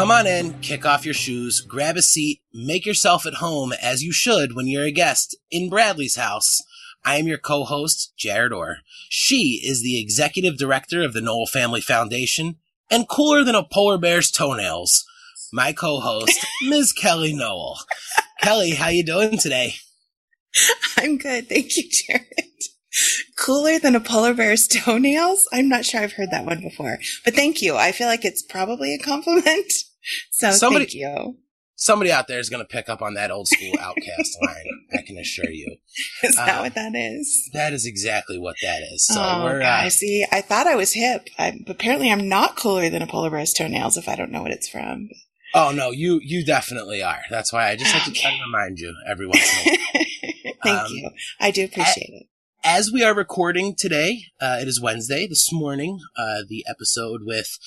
Come on in, kick off your shoes, grab a seat, make yourself at home as you should when you're a guest in Bradley's house. I am your co-host, Jared Orr. She is the executive director of the Nowell Family Foundation and cooler than a polar bear's toenails. My co-host, Ms. Kelly Nowell. Kelly, how you doing today? I'm good. Thank you, Jared. Cooler than a polar bear's toenails? I'm not sure I've heard that one before, but thank you. I feel like it's probably a compliment. So Somebody- thank you. Somebody out there is going to pick up on that old school OutKast line. I can assure you. Is that Uh, what that is? That is exactly what that is. So oh, we're, I uh, see. I thought I was hip. I, apparently, I'm not cooler than a polar bear's toenails if I don't know what it's from. oh no, you, you definitely are. That's why I just have to try to remind you every once in a while. Thank Um, you. I do appreciate it. as we are recording today, uh, it is Wednesday. This morning, uh, the episode with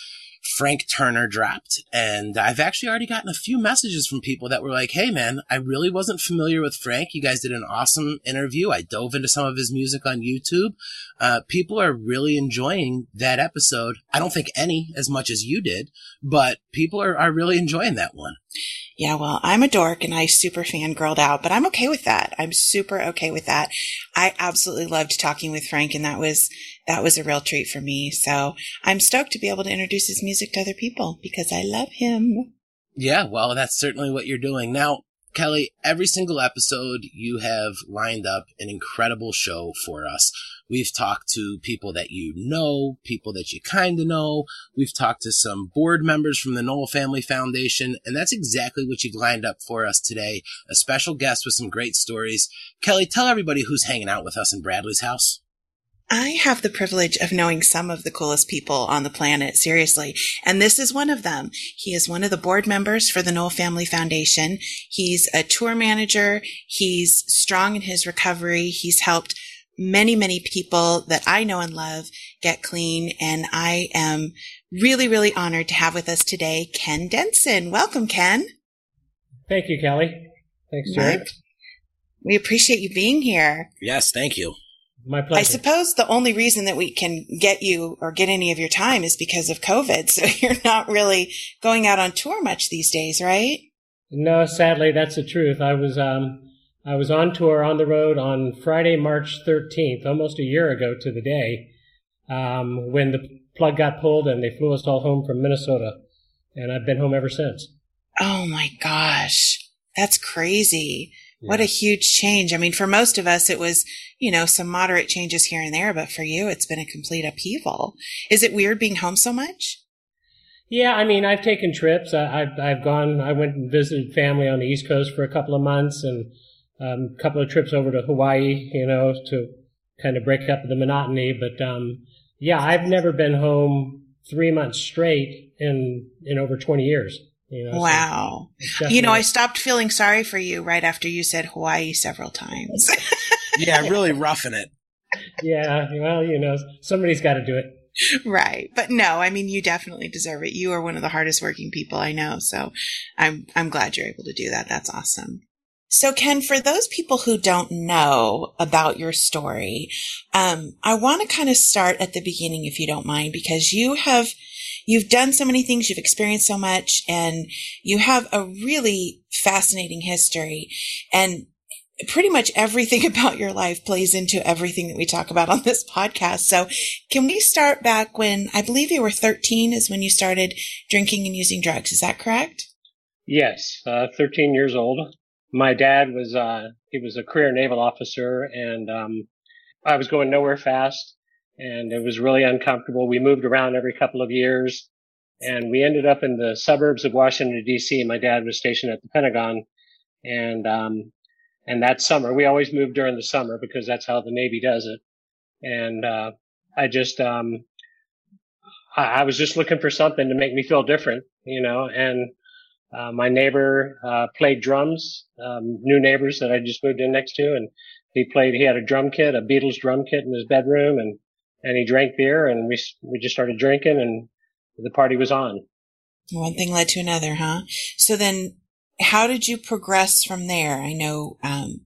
Frank Turner dropped, and I've actually already gotten a few messages from people that were like, "Hey, man, I really wasn't familiar with Frank. You guys did an awesome interview. I dove into some of his music on YouTube. Uh, people are really enjoying that episode. I don't think any as much as you did, but people are, are really enjoying that one. Yeah, well, I'm a dork and I super fangirled out, but I'm okay with that. I'm super okay with that. I absolutely loved talking with Frank and that was, that was a real treat for me. So I'm stoked to be able to introduce his music to other people because I love him. Yeah, well, that's certainly what you're doing. Now, Kelly, every single episode you have lined up an incredible show for us. We've talked to people that you know, people that you kind of know. We've talked to some board members from the Nowell Family Foundation, and that's exactly what you've lined up for us today. A special guest with some great stories. Kelly, tell everybody who's hanging out with us in Bradley's house. I have the privilege of knowing some of the coolest people on the planet, seriously. And this is one of them. He is one of the board members for the Nowell Family Foundation. He's a tour manager. He's strong in his recovery. He's helped many, many people that I know and love get clean. And I am really, really honored to have with us today Ken Denson. Welcome, Ken. Thank you, Kelly. Thanks, Jared. We appreciate you being here. Yes, thank you. My pleasure. I suppose the only reason that we can get you or get any of your time is because of COVID. So you're not really going out on tour much these days, right? no, sadly, that's the truth. I was um, I was on tour on the road on Friday, March 13th, almost a year ago to the day, um, when the plug got pulled and they flew us all home from Minnesota, and I've been home ever since. Oh my gosh. That's crazy. What a huge change. I mean, for most of us, it was, you know, some moderate changes here and there, but for you, it's been a complete upheaval. Is it weird being home so much? Yeah, I mean, I've taken trips. I, I've I've gone. I went and visited family on the East Coast for a couple of months, and um, a couple of trips over to Hawaii. You know, to kind of break up the monotony. But um, yeah, I've never been home three months straight in in over twenty years. You know, Wow. it's You know, I stopped feeling sorry for you right after you said Hawaii several times. Yeah, really roughing it. yeah. Well, you know, somebody's got to do it. right. But no, I mean, you definitely deserve it. You are one of the hardest working people I know. So I'm, I'm glad you're able to do that. That's awesome. So Ken, for those people who don't know about your story, um, I want to kind of start at the beginning, if you don't mind, because you have, you've done so many things, you've experienced so much, and you have a really fascinating history. And pretty much everything about your life plays into everything that we talk about on this podcast. So can we start back when I believe you were 13 is when you started drinking and using drugs. Is that correct? Yes, uh, 13 years old. My dad was, uh, he was a career naval officer and, um, I was going nowhere fast and it was really uncomfortable. We moved around every couple of years and we ended up in the suburbs of Washington DC. My dad was stationed at the Pentagon and, um, and that summer, we always moved during the summer because that's how the Navy does it. And, uh, I just, um, I, I was just looking for something to make me feel different, you know, and, uh, my neighbor uh, played drums, um, new neighbors that I just moved in next to, and he played. He had a drum kit, a Beatles drum kit in his bedroom, and and he drank beer, and we we just started drinking, and the party was on. One thing led to another, huh? So then, how did you progress from there? I know um,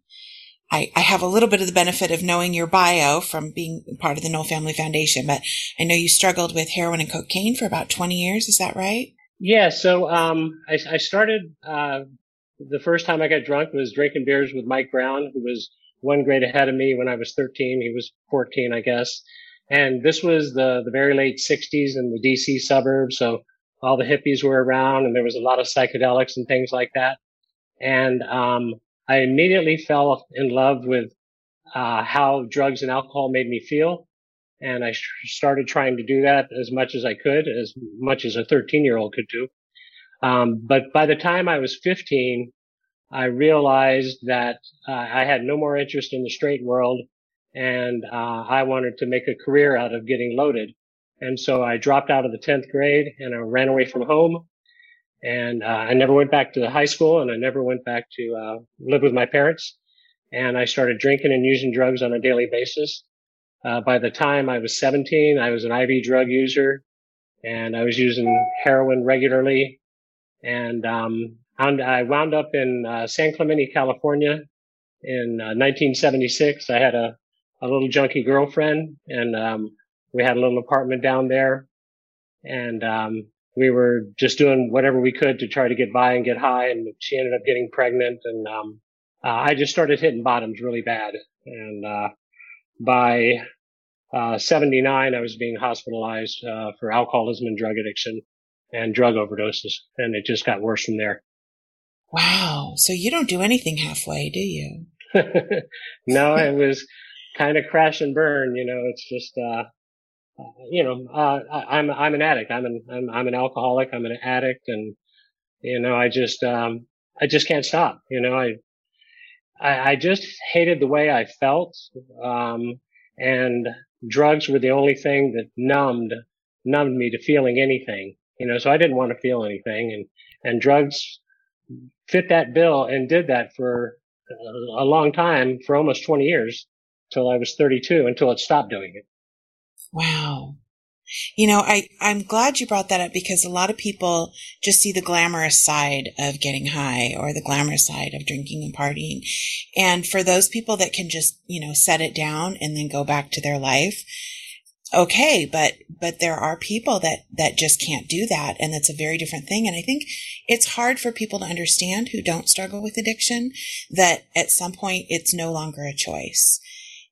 I, I have a little bit of the benefit of knowing your bio from being part of the Nowell Family Foundation, but I know you struggled with heroin and cocaine for about 20 years. Is that right? Yeah. So um, I, I started uh, the first time I got drunk was drinking beers with Mike Brown, who was one grade ahead of me when I was 13. He was 14, I guess. And this was the, the very late 60s in the DC suburbs. So all the hippies were around and there was a lot of psychedelics and things like that. And um, I immediately fell in love with uh, how drugs and alcohol made me feel. And I started trying to do that as much as I could, as much as a 13 year old could do. Um, but by the time I was 15, I realized that uh, I had no more interest in the straight world and uh, I wanted to make a career out of getting loaded. And so I dropped out of the 10th grade and I ran away from home and uh, I never went back to high school, and I never went back to uh, live with my parents. And I started drinking and using drugs on a daily basis. Uh, by the time I was 17, I was an IV drug user, and I was using heroin regularly. And um, I wound up in uh, San Clemente, California, in 1976. Uh, I had a a little junkie girlfriend, and um, we had a little apartment down there. And um, we were just doing whatever we could to try to get by and get high. And she ended up getting pregnant. And, um, uh, I just started hitting bottoms really bad. And, uh, by, uh, 79, I was being hospitalized, uh, for alcoholism and drug addiction and drug overdoses. And it just got worse from there. Wow. So you don't do anything halfway, do you? no, it was kind of crash and burn. You know, it's just, uh, uh, you know, uh, I, am I'm an addict. I'm an, I'm, I'm an alcoholic. I'm an addict. And, you know, I just, um, I just can't stop. You know, I, I, I just hated the way I felt. Um, and drugs were the only thing that numbed, numbed me to feeling anything, you know, so I didn't want to feel anything and, and drugs fit that bill and did that for a long time for almost 20 years till I was 32 until it stopped doing it. Wow. You know, I, I'm glad you brought that up because a lot of people just see the glamorous side of getting high or the glamorous side of drinking and partying. And for those people that can just, you know, set it down and then go back to their life, okay, but, but there are people that, that just can't do that. And that's a very different thing. And I think it's hard for people to understand who don't struggle with addiction that at some point it's no longer a choice.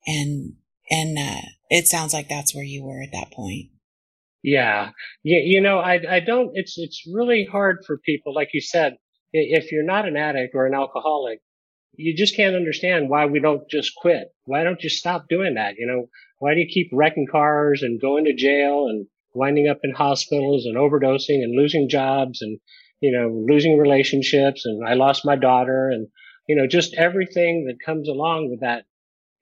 And and uh, it sounds like that's where you were at that point. Yeah. yeah. You know, I, I don't, it's, it's really hard for people. Like you said, if you're not an addict or an alcoholic, you just can't understand why we don't just quit. Why don't you stop doing that? You know, why do you keep wrecking cars and going to jail and winding up in hospitals and overdosing and losing jobs and, you know, losing relationships and I lost my daughter and, you know, just everything that comes along with that.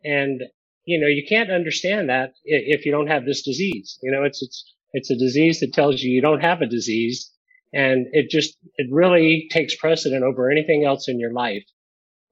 And you know, you can't understand that if you don't have this disease. You know, it's, it's, it's a disease that tells you you don't have a disease and it just, it really takes precedent over anything else in your life.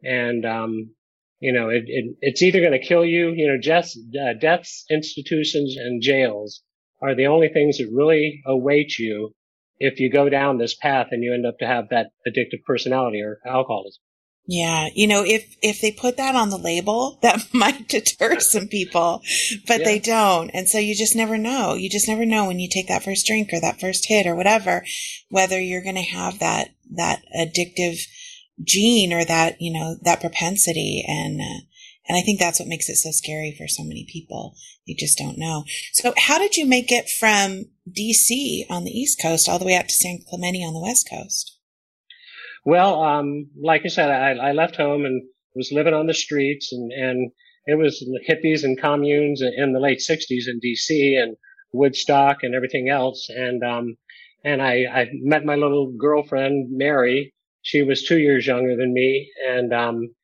And, um, you know, it, it it's either going to kill you, you know, just uh, deaths, institutions and jails are the only things that really await you if you go down this path and you end up to have that addictive personality or alcoholism. Yeah, you know, if if they put that on the label, that might deter some people, but yeah. they don't. And so you just never know. You just never know when you take that first drink or that first hit or whatever, whether you're going to have that that addictive gene or that, you know, that propensity and uh, and I think that's what makes it so scary for so many people. You just don't know. So how did you make it from DC on the East Coast all the way out to San Clemente on the West Coast? Well, um, like I said, I, I left home and was living on the streets and, and it was hippies and communes in the late sixties in DC and Woodstock and everything else. And, um, and I, I met my little girlfriend, Mary. She was two years younger than me. And, um,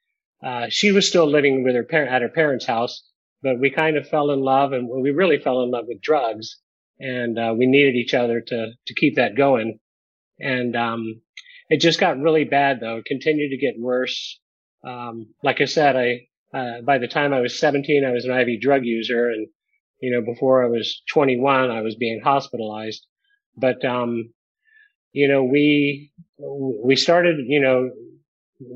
uh, she was still living with her parent at her parents' house, but we kind of fell in love and we really fell in love with drugs and, uh, we needed each other to, to keep that going. And, um, it just got really bad though. It continued to get worse. Um, like I said, I, uh, by the time I was 17, I was an IV drug user. And, you know, before I was 21, I was being hospitalized. But, um, you know, we, we started, you know,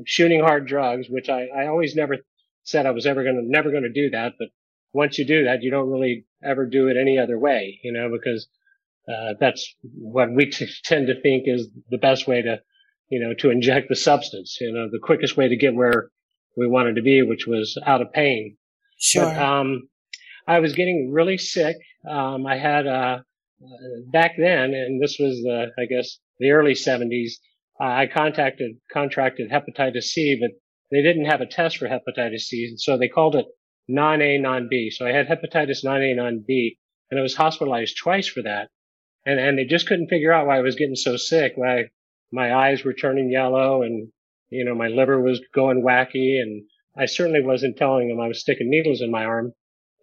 shooting hard drugs, which I, I always never said I was ever going to, never going to do that. But once you do that, you don't really ever do it any other way, you know, because, uh, that's what we t- tend to think is the best way to, you know, to inject the substance, you know, the quickest way to get where we wanted to be, which was out of pain. Sure. But, um, I was getting really sick. Um, I had, uh, back then, and this was the, I guess, the early 70s, uh, I contacted, contracted hepatitis C, but they didn't have a test for hepatitis C. And So they called it non-A, non-B. So I had hepatitis non-A, non-B, and I was hospitalized twice for that. And, and they just couldn't figure out why I was getting so sick, why my eyes were turning yellow and, you know, my liver was going wacky. And I certainly wasn't telling them I was sticking needles in my arm,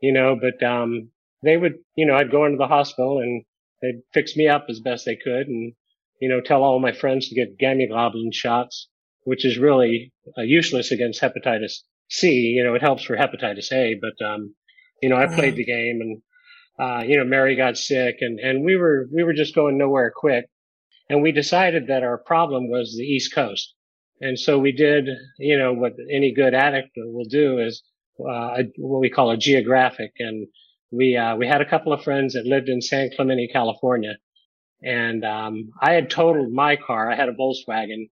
you know, but, um, they would, you know, I'd go into the hospital and they'd fix me up as best they could and, you know, tell all my friends to get gamma globulin shots, which is really uh, useless against hepatitis C. You know, it helps for hepatitis A, but, um, you know, I played the game and, uh, you know, Mary got sick and, and we were, we were just going nowhere quick. And we decided that our problem was the East Coast. And so we did, you know, what any good addict will do is, uh, what we call a geographic. And we, uh, we had a couple of friends that lived in San Clemente, California. And, um, I had totaled my car. I had a Volkswagen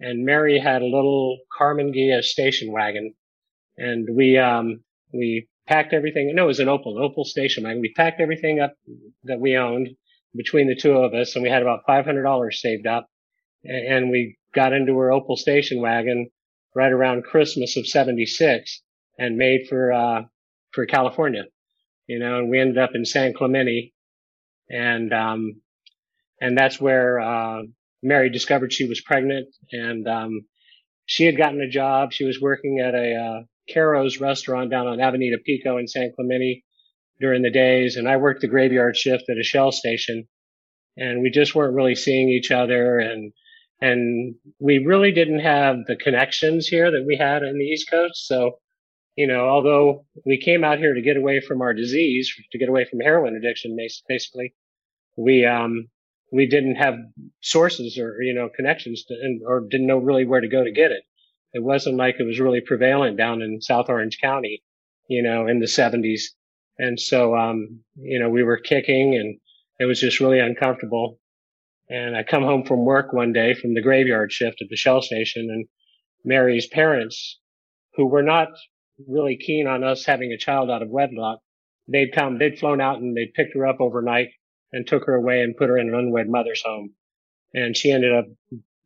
and Mary had a little Karmann Ghia station wagon. And we, um, we packed everything. No, it was an Opel, Opel station wagon. We packed everything up that we owned between the two of us and we had about $500 saved up. And we got into her Opel station wagon right around Christmas of 76 and made for, uh, for California, you know, and we ended up in San Clemente. And, um, and that's where, uh, Mary discovered she was pregnant. And, um, she had gotten a job. She was working at a, uh, Carrows restaurant down on Avenida Pico in San Clemente during the days. And I worked the graveyard shift at a Shell station and we just weren't really seeing each other. And, and we really didn't have the connections here that we had in the East Coast. So, you know, although we came out here to get away from our disease, to get away from heroin addiction, basically, we, um, we didn't have sources or, you know, connections to, and, or didn't know really where to go to get it. It wasn't like it was really prevalent down in South Orange County, you know, in the seventies. And so, um, you know, we were kicking and it was just really uncomfortable. And I come home from work one day from the graveyard shift at the Shell station and Mary's parents, who were not really keen on us having a child out of wedlock, they'd come, they'd flown out and they'd picked her up overnight and took her away and put her in an unwed mother's home. And she ended up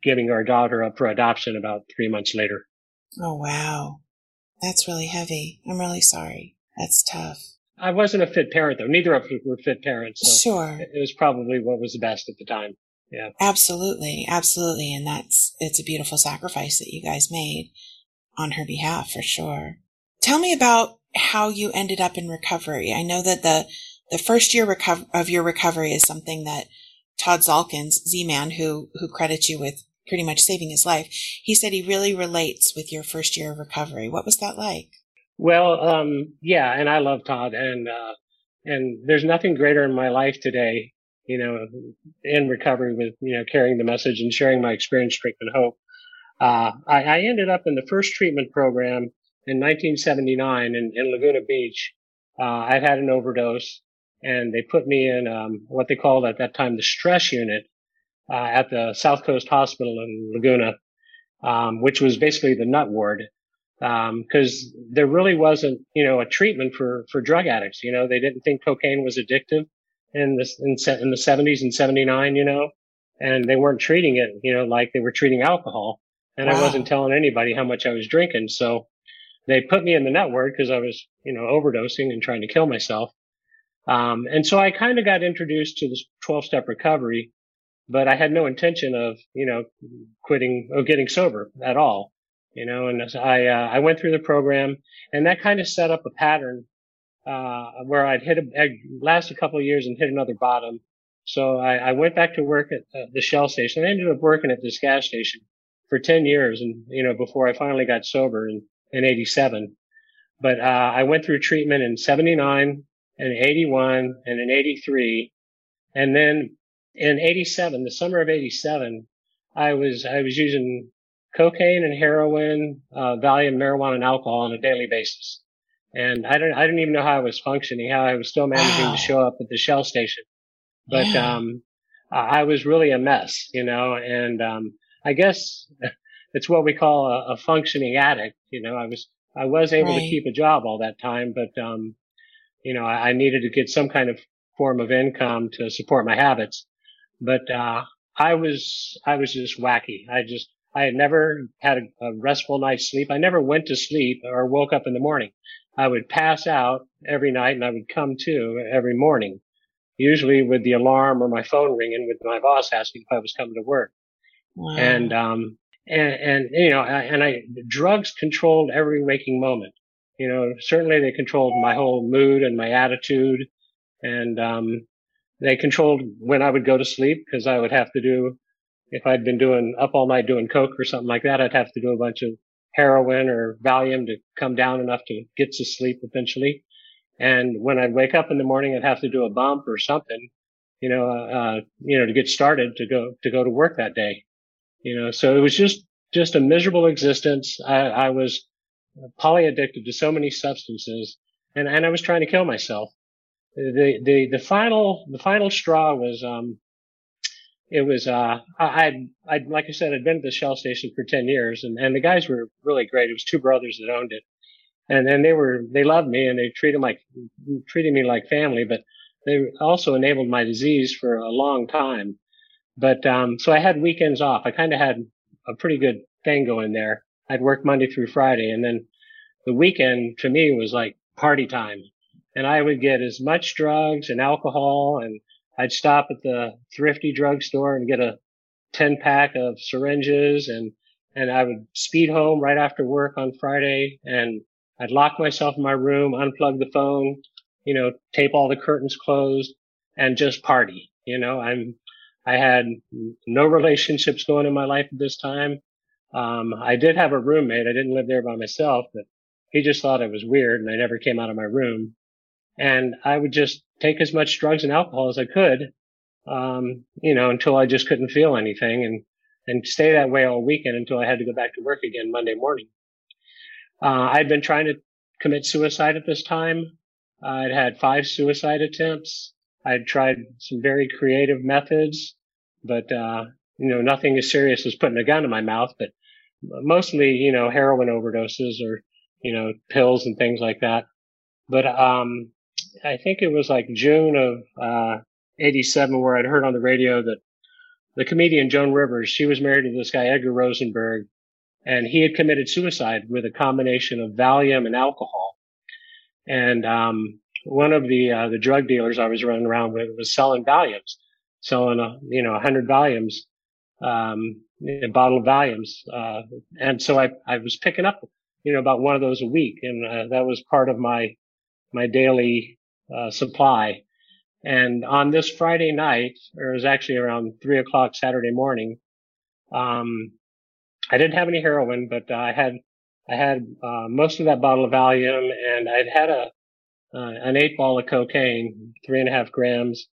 giving our daughter up for adoption about three months later. Oh, wow. That's really heavy. I'm really sorry. That's tough. I wasn't a fit parent though. Neither of us were fit parents. So Sure. It was probably what was the best at the time. Yeah. Absolutely. Absolutely. And that's, it's a beautiful sacrifice that you guys made on her behalf for sure. Tell me about how you ended up in recovery. I know that the, the first year reco- of your recovery is something that Todd Zalkins, Z-Man, who, who credits you with pretty much saving his life, he said he really relates with your first year of recovery. What was that like? Well, um, yeah, and I love Todd and, uh, and there's nothing greater in my life today, you know, in recovery with, you know, carrying the message and sharing my experience, strength and hope. Uh, I, I ended up in the first treatment program in 1979 in, in Laguna Beach. Uh, I'd had an overdose and they put me in, um, what they called at that time the stress unit, uh, at the South Coast Hospital in Laguna, um, which was basically the nut ward. Um, cause there really wasn't, you know, a treatment for, for drug addicts. You know, they didn't think cocaine was addictive in the, in, in the seventies and 79, you know, and they weren't treating it, you know, like they were treating alcohol. And I wasn't telling anybody how much I was drinking. So they put me in the nut ward because I was, you know, overdosing and trying to kill myself. Um, and so I kind of got introduced to this 12 step recovery, but I had no intention of, you know, quitting or getting sober at all, you know, and I, uh, I went through the program and that kind of set up a pattern, uh, where I'd hit a, I'd last a couple of years and hit another bottom. So I, I went back to work at uh, the Shell station. I ended up working at this gas station for 10 years and, you know, before I finally got sober in, in 87. But, uh, I went through treatment in 79 and 81 and in 83. And then in 87, the summer of 87, I was, I was using cocaine and heroin, uh, Valium, marijuana, and alcohol on a daily basis. And I don't, I didn't even know how I was functioning, how I was still managing Wow. to show up at the Shell station. But, Yeah. um, I was really a mess, you know, and, um, I guess it's what we call a, a functioning addict. You know, I was, I was able to keep a job all that time, but, um, you know, I, I needed to get some kind of form of income to support my habits. But, uh, I was, I was just wacky. I just, I had never had a, a restful night's sleep. I never went to sleep or woke up in the morning. I would pass out every night and I would come to every morning, usually with the alarm or my phone ringing with my boss asking if I was coming to work. Wow. And, um, and, and, you know, I- and I, drugs controlled every waking moment. You know, certainly they controlled my whole mood and my attitude. And, um, they controlled when I would go to sleep because I would have to do, if I'd been doing up all night doing coke or something like that, I'd have to do a bunch of heroin or Valium to come down enough to get to sleep eventually. And when I'd wake up in the morning, I'd have to do a bump or something, you know, uh, you know, to get started to go, to go to work that day. You know, so it was just, just a miserable existence. I, I was poly addicted to so many substances and, and I was trying to kill myself. The, the, the final, the final straw was, um, it was, uh, I, I'd, I'd, like I said, I'd been at the Shell station for 10 years and, and the guys were really great. It was two brothers that owned it. And then they were, they loved me and they treated like, treated me like family, but they also enabled my disease for a long time. But, um, so I had weekends off. I kind of had a pretty good thing going there. I'd work Monday through Friday and then the weekend to me was like party time. And I would get as much drugs and alcohol and I'd stop at the thrifty drugstore and get a 10 pack of syringes and, and I would speed home right after work on Friday and I'd lock myself in my room, unplug the phone, you know, tape all the curtains closed and just party. You know, I'm, I had no relationships going in my life at this time. Um, I did have a roommate. I didn't live there by myself, but he just thought I was weird and I never came out of my room. And I would just take as much drugs and alcohol as I could, um, you know, until I just couldn't feel anything and, and stay that way all weekend until I had to go back to work again Monday morning. Uh, I'd been trying to commit suicide at this time. I'd had five suicide attempts. I'd tried some very creative methods, but, uh, you know, nothing as serious as putting a gun in my mouth, but mostly, you know, heroin overdoses or, you know, pills and things like that. But, um, I think it was like June of, uh, 87 where I'd heard on the radio that the comedian Joan Rivers, she was married to this guy, Edgar Rosenberg, and he had committed suicide with a combination of Valium and alcohol. And, um, one of the, uh, the drug dealers I was running around with was selling Valiums, selling, a, you know, a hundred Valiums, um, a bottle of Valiums. Uh, and so I, I was picking up, you know, about one of those a week. And, uh, that was part of my, my daily, uh, supply. And on this Friday night, or it was actually around three o'clock Saturday morning, um, I didn't have any heroin, but I had, I had, uh, most of that bottle of Valium and I'd had a, uh, an eight ball of cocaine, three and a half grams,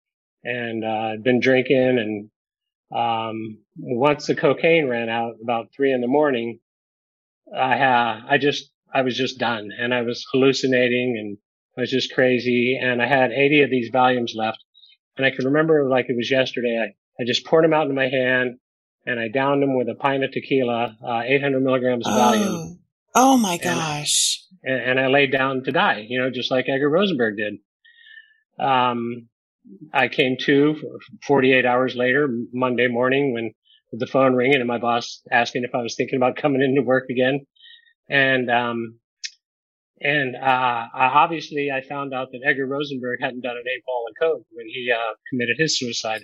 and, uh, I'd been drinking and, um, once the cocaine ran out about three in the morning, I, uh, I just, I was just done and I was hallucinating and I was just crazy and I had 80 of these Valiums left and I can remember like it was yesterday. I, I just poured them out into my hand and I downed them with a pint of tequila, uh, 800 milligrams of Valium Oh, oh my gosh. and, and I laid down to die, you know, just like Edgar Rosenberg did. Um, I came to 48 hours later, Monday morning, when the phone ringing and my boss asking if I was thinking about coming into work again. And, um, and, uh, obviously I found out that Edgar Rosenberg hadn't done an eight ball of coke when he, uh, committed his suicide.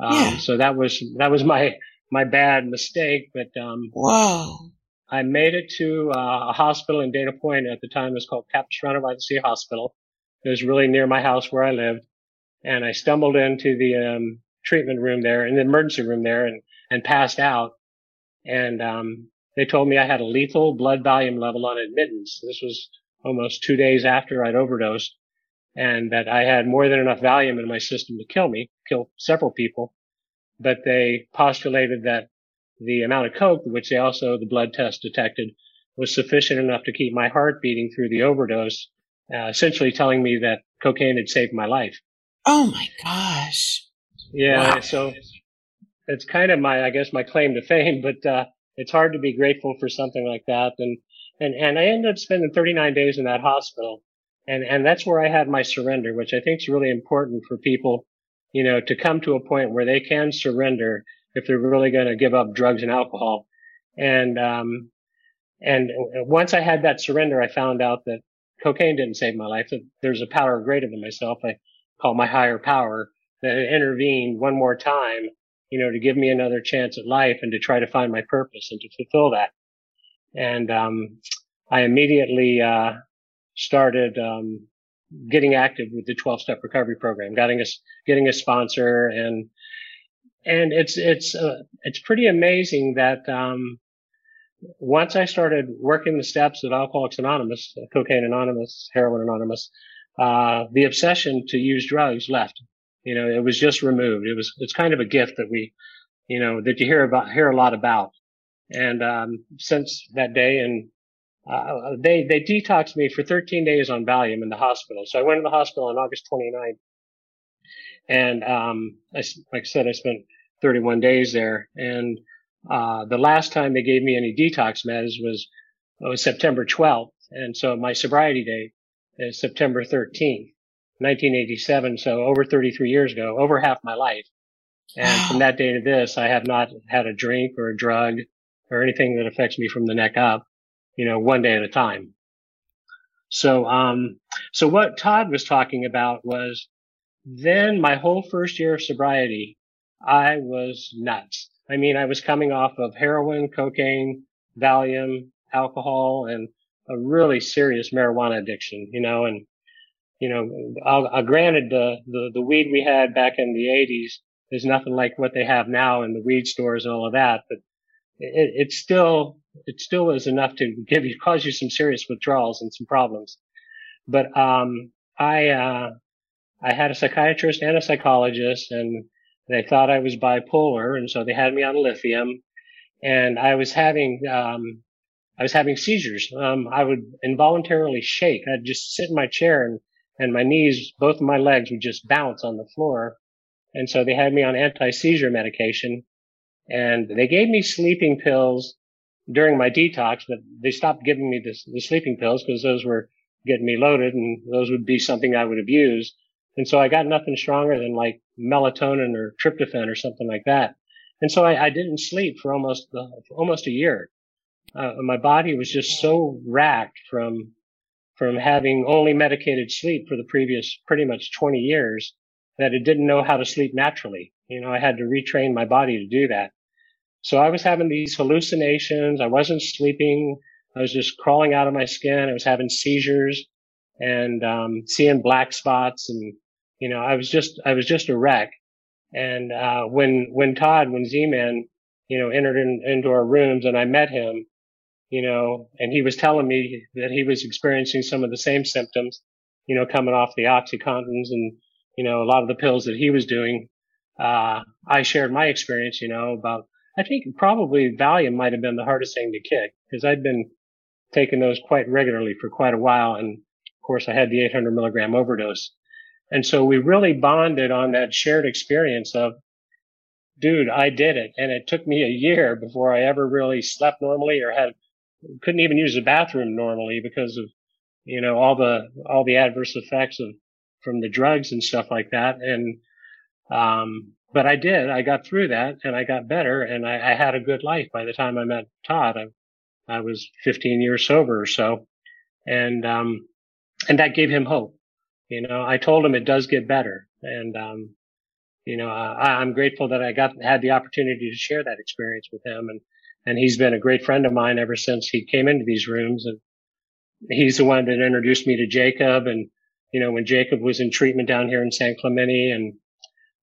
Um, Yeah. so that was, that was my, my bad mistake, but, um, Whoa. I made it to uh, a hospital in Dana Point at the time. It was called Capistrano by the Sea Hospital. It was really near my house where I lived. and I stumbled into the um, treatment room there, in the emergency room there, and and passed out. And um, they told me I had a lethal blood volume level on admittance. This was almost two days after I'd overdosed, and that I had more than enough Valium in my system to kill me, kill several people. But they postulated that the amount of coke, which they also the blood test detected, was sufficient enough to keep my heart beating through the overdose, uh, essentially telling me that cocaine had saved my life. Oh my gosh. Yeah. Wow. So it's kind of my, I guess, my claim to fame, but, uh, it's hard to be grateful for something like that. And, and, and I ended up spending 39 days in that hospital. And, and that's where I had my surrender, which I think is really important for people, you know, to come to a point where they can surrender if they're really going to give up drugs and alcohol. And, um, and once I had that surrender, I found out that cocaine didn't save my life, that there's a power greater than myself. I call my higher power that intervened one more time, you know, to give me another chance at life and to try to find my purpose and to fulfill that. And, um, I immediately, uh, started, um, getting active with the 12 step recovery program, getting a, getting a sponsor and, and it's, it's, uh, it's pretty amazing that, um, once I started working the steps of Alcoholics Anonymous, Cocaine Anonymous, Heroin Anonymous, uh, the obsession to use drugs left. You know, it was just removed. It was, it's kind of a gift that we, you know, that you hear about, hear a lot about. And, um, since that day and, uh, they, they detoxed me for 13 days on Valium in the hospital. So I went to the hospital on August 29th. And, um, I, like I said, I spent 31 days there and, uh, the last time they gave me any detox meds was, was September 12th. And so my sobriety date is September 13th, 1987. So over 33 years ago, over half my life. And from that day to this, I have not had a drink or a drug or anything that affects me from the neck up, you know, one day at a time. So, um, so what Todd was talking about was then my whole first year of sobriety, I was nuts. I mean, I was coming off of heroin, cocaine, Valium, alcohol, and a really serious marijuana addiction, you know, and, you know, I'll, i granted the, the, the weed we had back in the eighties is nothing like what they have now in the weed stores and all of that, but it, it still, it still was enough to give you, cause you some serious withdrawals and some problems. But, um, I, uh, I had a psychiatrist and a psychologist and they thought I was bipolar. And so they had me on lithium and I was having, um, I was having seizures. Um, I would involuntarily shake. I'd just sit in my chair and, and my knees, both of my legs would just bounce on the floor. And so they had me on anti-seizure medication and they gave me sleeping pills during my detox, but they stopped giving me the, the sleeping pills because those were getting me loaded and those would be something I would abuse. And so I got nothing stronger than like melatonin or tryptophan or something like that. And so I, I didn't sleep for almost, uh, for almost a year. Uh, my body was just so racked from, from having only medicated sleep for the previous pretty much 20 years that it didn't know how to sleep naturally. You know, I had to retrain my body to do that. So I was having these hallucinations. I wasn't sleeping. I was just crawling out of my skin. I was having seizures and, um, seeing black spots and, you know, I was just, I was just a wreck. And, uh, when, when Todd, when Z-Man, you know, entered in, into our rooms and I met him, you know, and he was telling me that he was experiencing some of the same symptoms, you know, coming off the Oxycontins and, you know, a lot of the pills that he was doing. Uh, I shared my experience, you know, about, I think probably Valium might have been the hardest thing to kick because I'd been taking those quite regularly for quite a while. And of course I had the 800 milligram overdose. And so we really bonded on that shared experience of, dude, I did it. And it took me a year before I ever really slept normally or had, couldn't even use the bathroom normally because of, you know, all the, all the adverse effects of, from the drugs and stuff like that. And, um, but I did, I got through that and I got better and I, I had a good life by the time I met Todd. I, I was 15 years sober or so. And, um, and that gave him hope. You know, I told him it does get better. And, um, you know, I, I'm grateful that I got, had the opportunity to share that experience with him. And, and he's been a great friend of mine ever since he came into these rooms. And he's the one that introduced me to Jacob. And you know, when Jacob was in treatment down here in San Clemente and,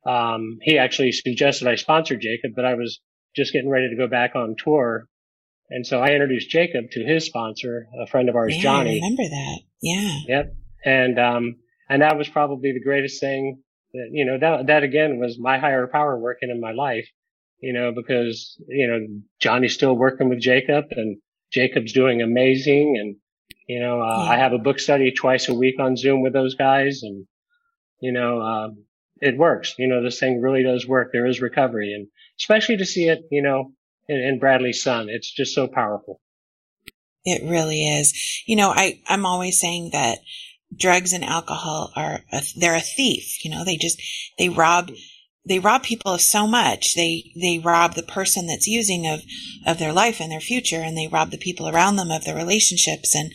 um, he actually suggested I sponsor Jacob, but I was just getting ready to go back on tour. And so I introduced Jacob to his sponsor, a friend of ours, Yeah, I Johnny. remember that. Yeah. Yep. And, um, and that was probably the greatest thing that, you know, that, that again was my higher power working in my life, you know, because, you know, Johnny's still working with Jacob and Jacob's doing amazing. And, you know, uh, Yeah. I have a book study twice a week on Zoom with those guys and, you know, um, it works. You know, this thing really does work. There is recovery and especially to see it, you know, in, in Bradley's son, it's just so powerful. It really is. You know, I, I'm always saying that drugs and alcohol are, a, they're a thief. You know, they just, they rob, they rob people of so much. They, they rob the person that's using of, of their life and their future and they rob the people around them of their relationships. And,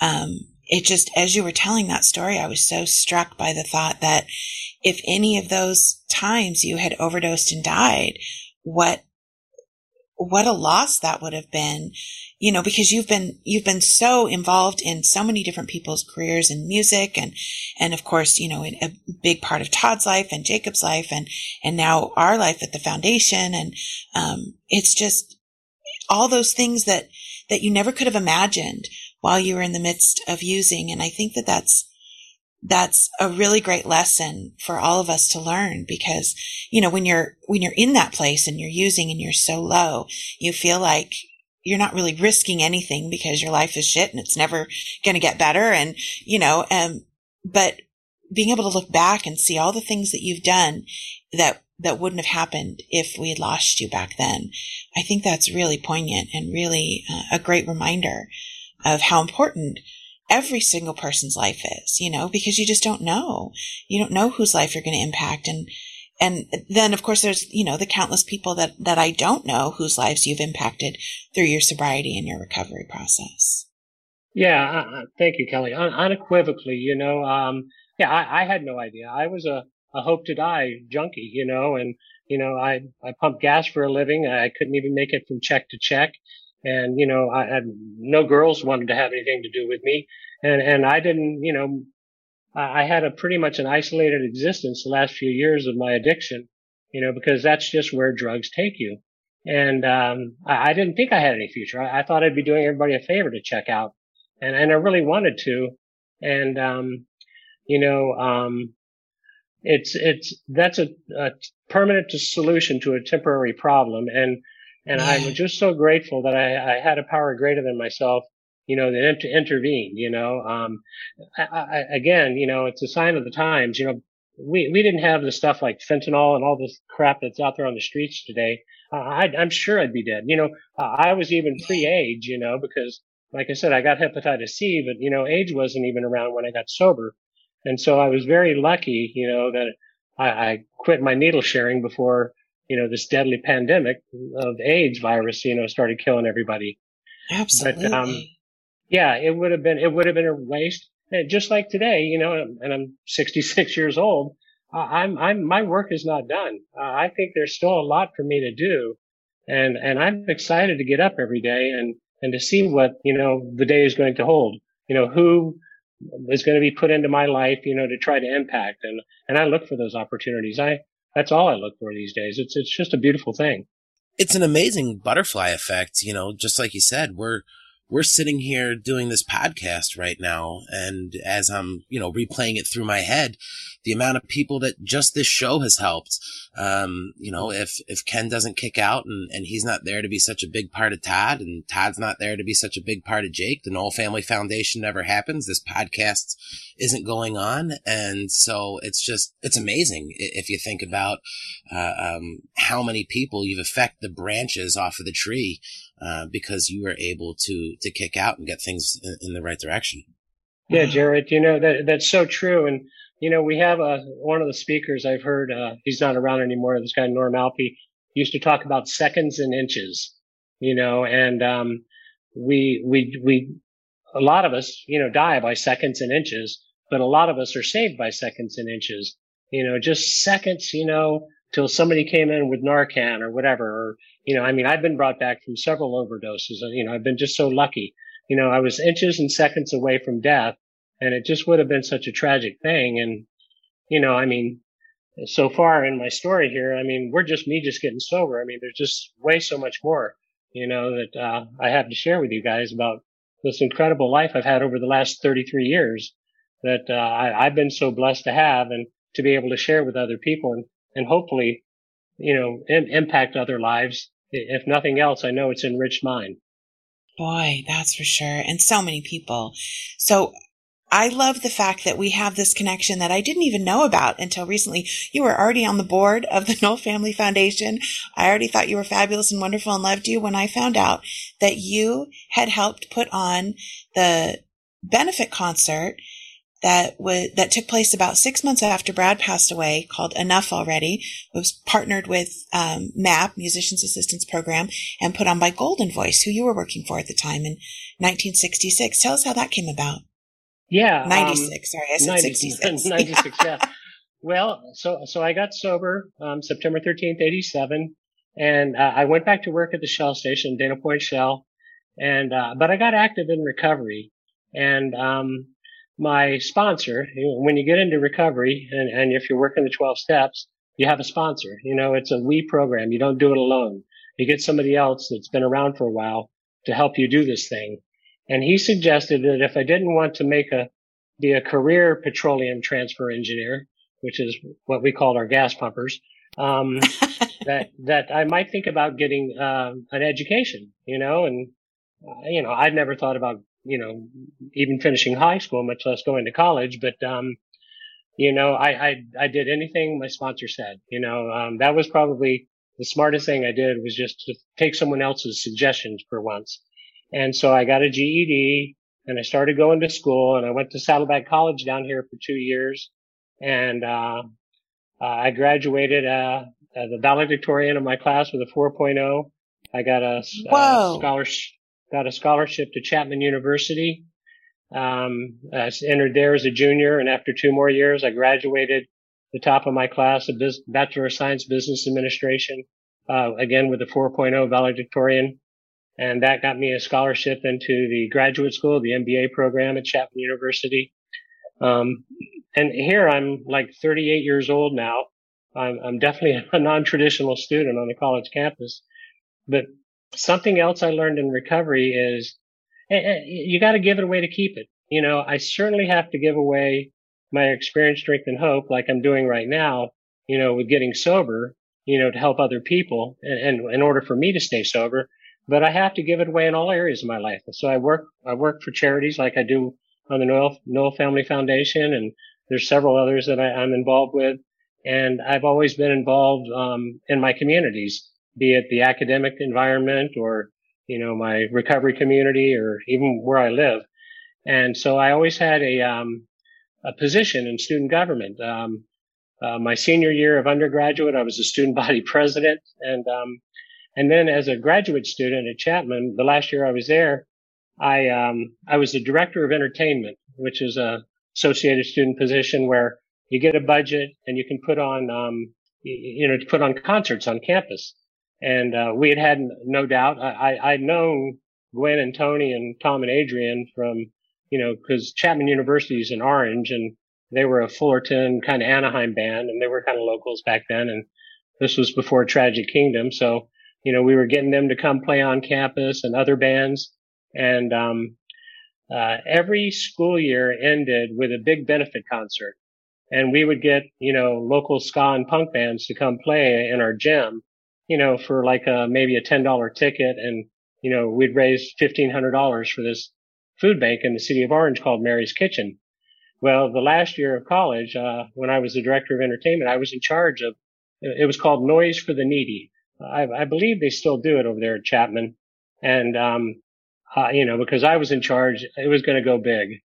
um, it just, as you were telling that story, I was so struck by the thought that if any of those times you had overdosed and died, what, what a loss that would have been you know, because you've been, you've been so involved in so many different people's careers in music and, and of course, you know, in a big part of Todd's life and Jacob's life and, and now our life at the foundation. And, um, it's just all those things that, that you never could have imagined while you were in the midst of using. And I think that that's, that's a really great lesson for all of us to learn because, you know, when you're, when you're in that place and you're using and you're so low, you feel like you're not really risking anything because your life is shit and it's never going to get better. And, you know, um, but being able to look back and see all the things that you've done that, that wouldn't have happened if we had lost you back then. I think that's really poignant and really uh, a great reminder of how important every single person's life is, you know, because you just don't know. You don't know whose life you're going to impact. And, and then of course there's, you know, the countless people that, that I don't know whose lives you've impacted through your sobriety and your recovery process. Yeah, uh, uh, thank you, Kelly. Un- unequivocally, you know, um, yeah, I, I had no idea. I was a, a hope to die junkie, you know, and, you know, I, I pumped gas for a living. I couldn't even make it from check to check. And, you know, I had no girls wanted to have anything to do with me. And, and I didn't, you know, I had a pretty much an isolated existence the last few years of my addiction, you know, because that's just where drugs take you. And, um, I, I didn't think I had any future. I, I thought I'd be doing everybody a favor to check out and, and I really wanted to. And, um, you know, um, it's, it's, that's a, a permanent solution to a temporary problem. And, and I'm just so grateful that I, I had a power greater than myself, you know, that inter- intervened, you know, um, I, I, again, you know, it's a sign of the times, you know, we, we didn't have the stuff like fentanyl and all this crap that's out there on the streets today. Uh, I, I'm sure I'd be dead. You know, uh, I was even pre-AIDS, you know, because like I said, I got hepatitis C, but you know, AIDS wasn't even around when I got sober. And so I was very lucky, you know, that I, I quit my needle sharing before, you know, this deadly pandemic of AIDS virus, you know, started killing everybody. Absolutely. Yeah, it would have been, it would have been a waste. And just like today, you know, and I'm 66 years old. I'm, I'm, my work is not done. Uh, I think there's still a lot for me to do. And, and I'm excited to get up every day and, and to see what, you know, the day is going to hold. You know, who is going to be put into my life, you know, to try to impact. And, and I look for those opportunities. I, that's all I look for these days. It's, it's just a beautiful thing. it's an amazing butterfly effect, you know, just like you said, we're, we're sitting here doing this podcast right now. And as I'm, you know, replaying it through my head, the amount of people that just this show has helped. Um, you know, if, if Ken doesn't kick out and, and he's not there to be such a big part of Todd and Todd's not there to be such a big part of Jake, the Nowell Family Foundation never happens. This podcast isn't going on. And so it's just, it's amazing if you think about, uh, um, how many people you've affected the branches off of the tree, uh, because you were able to, to kick out and get things in, in the right direction. Yeah, Jared, you know, that, that's so true. And, you know, we have a, one of the speakers I've heard, uh, he's not around anymore. This guy, Norm Alpe, used to talk about seconds and inches, you know, and, um, we, we, we, a lot of us, you know, die by seconds and inches, but a lot of us are saved by seconds and inches, you know, just seconds, you know, till somebody came in with Narcan or whatever, or, you know, I mean, I've been brought back from several overdoses you know, I've been just so lucky. You know, I was inches and seconds away from death and it just would have been such a tragic thing. And, you know, I mean, so far in my story here, I mean, we're just me just getting sober. I mean, there's just way so much more, you know, that, uh, I have to share with you guys about this incredible life I've had over the last 33 years that, uh, I, I've been so blessed to have and to be able to share with other people and, and hopefully, you know, Im- impact other lives. If nothing else, I know it's enriched mine. Boy, that's for sure. And so many people. So I love the fact that we have this connection that I didn't even know about until recently. You were already on the board of the Nowell Family Foundation. I already thought you were fabulous and wonderful and loved you when I found out that you had helped put on the benefit concert that was that took place about six months after Brad passed away, called Enough Already. It was partnered with um, MAP, Musicians Assistance Program, and put on by Golden Voice, who you were working for at the time in 1966. Tell us how that came about. Yeah. 96. Um, sorry, I said 90 66. 96, yeah. Well, so, so I got sober, um, September 13th, 87. And, uh, I went back to work at the Shell station, Dana Point Shell. And, uh, but I got active in recovery. And, um, my sponsor, when you get into recovery and, and if you're working the 12 steps, you have a sponsor. You know, it's a we program. You don't do it alone. You get somebody else that's been around for a while to help you do this thing. And he suggested that if I didn't want to make a, be a career petroleum transfer engineer, which is what we called our gas pumpers, um, that, that I might think about getting, uh, an education, you know, and, uh, you know, I'd never thought about, you know, even finishing high school, much less going to college, but, um, you know, I, I, I did anything my sponsor said, you know, um, that was probably the smartest thing I did was just to take someone else's suggestions for once. And so I got a GED and I started going to school and I went to Saddleback College down here for two years. And, uh, uh, I graduated, uh, the valedictorian of my class with a 4.0. I got a, a scholarship, got a scholarship to Chapman University. Um, I entered there as a junior and after two more years, I graduated the top of my class, a Biz- Bachelor of Science Business Administration, uh, again with a 4.0 valedictorian. And that got me a scholarship into the graduate school, the MBA program at Chapman University. Um, and here I'm like 38 years old now. I'm, I'm definitely a non-traditional student on the college campus, but something else I learned in recovery is eh, eh, you got to give it away to keep it. You know, I certainly have to give away my experience, strength, and hope, like I'm doing right now. You know, with getting sober, you know, to help other people, and, and in order for me to stay sober, but I have to give it away in all areas of my life. So I work, I work for charities like I do on the Nowell, Nowell Family Foundation, and there's several others that I, am involved with. And I've always been involved um, in my communities, be it the academic environment or you know my recovery community or even where I live. And so I always had a um, a position in student government. Um, uh, my senior year of undergraduate, I was a student body president, and um, and then as a graduate student at Chapman, the last year I was there, I um, I was the director of entertainment, which is a associated student position where you get a budget and you can put on um, you, know to put on concerts on campus. And uh, we had had no doubt. I, I'd known Gwen and Tony and Tom and Adrian from you know because Chapman University is in Orange and they were a Fullerton kind of Anaheim band and they were kind of locals back then and this was before Tragic Kingdom so you know, we were getting them to come play on campus and other bands. And, um, uh, every school year ended with a big benefit concert. And we would get, you know, local ska and punk bands to come play in our gym, you know, for like a, maybe a $10 ticket. And, you know, we'd raise $1,500 for this food bank in the city of Orange called Mary's Kitchen. Well, the last year of college, uh, when I was the director of entertainment, I was in charge of, it was called Noise for the Needy. I, I believe they still do it over there at Chapman. And, um, uh, you know, because I was in charge, it was going to go big.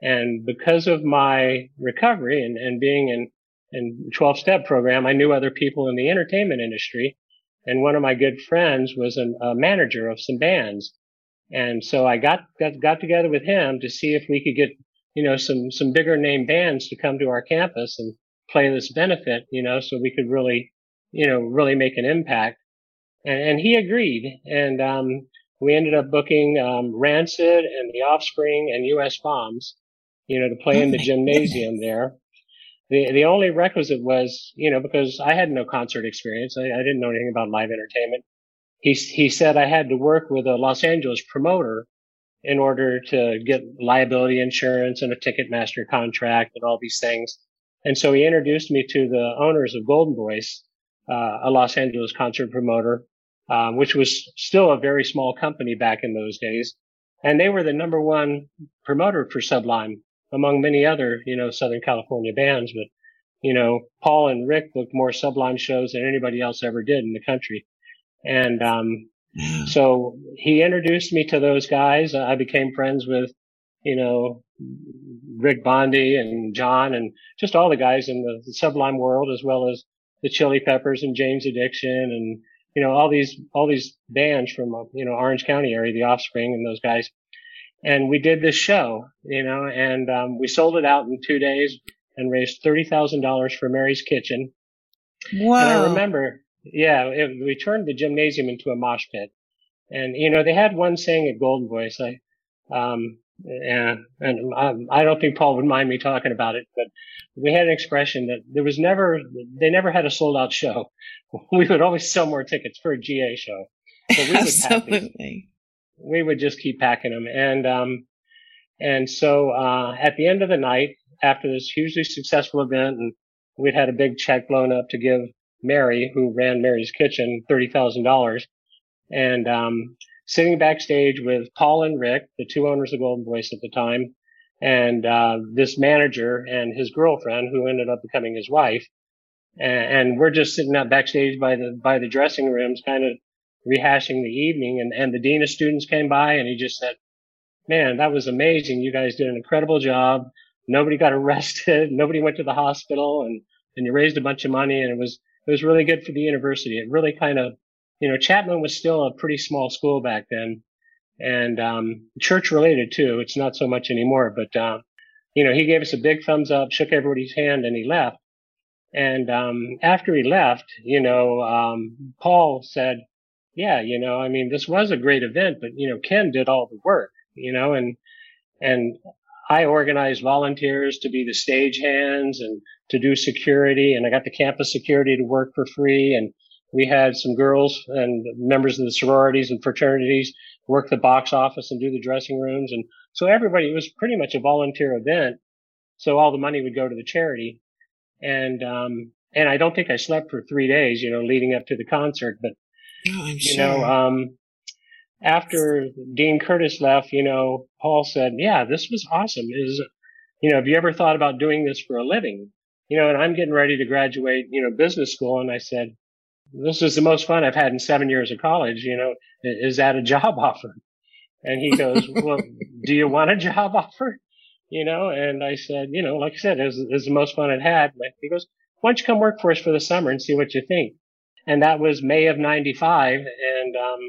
And because of my recovery and, and being in, in 12 step program, I knew other people in the entertainment industry. And one of my good friends was a, a manager of some bands. And so I got, got, got together with him to see if we could get, you know, some, some bigger name bands to come to our campus and play this benefit, you know, so we could really, you know, really make an impact. And, and he agreed. And, um, we ended up booking, um, Rancid and The Offspring and US Bombs. you know, to play Oh in the gymnasium there. The, the only requisite was, you know, because I had no concert experience. I, I didn't know anything about live entertainment. He, he said I had to work with a Los Angeles promoter in order to get liability insurance and a Ticketmaster contract and all these things. And so he introduced me to the owners of Golden Voice, uh, a Los Angeles concert promoter, um, which was still a very small company back in those days. And they were the number one promoter for Sublime among many other, you know, Southern California bands. But, you know, Paul and Rick booked more Sublime shows than anybody else ever did in the country. And, um, so he introduced me to those guys. I became friends with, you know, Rick Bondi and John and just all the guys in the, Sublime world, as well as the Chili Peppers and Jane's Addiction and, you know, all these, all these bands from, you know, Orange County area, the Offspring and those guys. And we did this show, you know, and, um, we sold it out in two days and raised $30,000 for Mary's Kitchen. Whoa. And I remember, yeah, it, we turned the gymnasium into a mosh pit. And, you know, they had one saying at Golden Voice, I, um, yeah, and um, I don't think Paul would mind me talking about it, but we had an expression that there was never, they never had a sold out show. We would always sell more tickets for a GA show. So we would pack these Absolutely. We would just keep packing them. And, um, and so, uh, at the end of the night, after this hugely successful event, and we'd had a big check blown up to give Mary, who ran Mary's Kitchen, $30,000. And, um, sitting backstage with Paul and Rick, the two owners of Golden Voice at the time, and, uh, this manager and his girlfriend, who ended up becoming his wife. And, and we're just sitting out backstage by the, by the dressing rooms, kind of rehashing the evening and, and the dean of students came by and he just said, man, that was amazing. You guys did an incredible job. Nobody got arrested. Nobody went to the hospital and, and you raised a bunch of money and it was, it was really good for the university. It really kind of, you know, Chapman was still a pretty small school back then and, um, church related too. It's not so much anymore, but, uh, you know, he gave us a big thumbs up, shook everybody's hand and he left. And, um, after he left, you know, um, Paul said, yeah, you know, I mean, this was a great event, but you know, Ken did all the work, you know, and, and I organized volunteers to be the stage hands and to do security. And I got the campus security to work for free. And we had some girls and members of the sororities and fraternities work the box office and do the dressing rooms. And so everybody, it was pretty much a volunteer event. So all the money would go to the charity. And, um, and I don't think I slept for three days, you know, leading up to the concert, but Oh, I'm you sure. know, um, after Dean Curtis left, you know, Paul said, yeah, this was awesome. Is, you know, have you ever thought about doing this for a living? You know, and I'm getting ready to graduate, you know, business school. And I said, this is the most fun I've had in seven years of college. You know, is that a job offer? And he goes, well, do you want a job offer? You know, and I said, you know, like I said, it was, it was the most fun I'd had. He goes, why don't you come work for us for the summer and see what you think? And that was May of 95. And, um,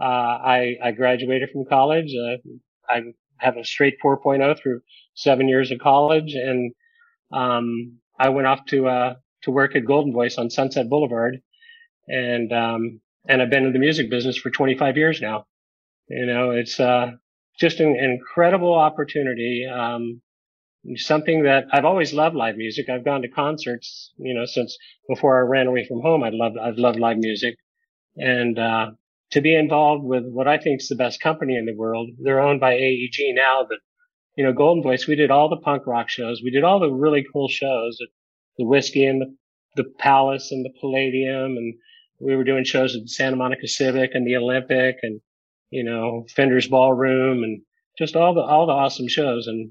uh, I, I graduated from college. Uh, I have a straight 4.0 through seven years of college. And, um, I went off to, uh, to work at Golden Voice on Sunset Boulevard. And, um, and I've been in the music business for 25 years now. You know, it's, uh, just an incredible opportunity. Um, something that I've always loved live music. I've gone to concerts, you know, since before I ran away from home. I loved, I've loved live music and, uh, to be involved with what I think is the best company in the world. They're owned by AEG now, but you know, Golden Voice, we did all the punk rock shows. We did all the really cool shows at the Whiskey and the, the Palace and the Palladium. And we were doing shows at Santa Monica Civic and the Olympic and, you know, Fender's Ballroom and just all the, all the awesome shows. And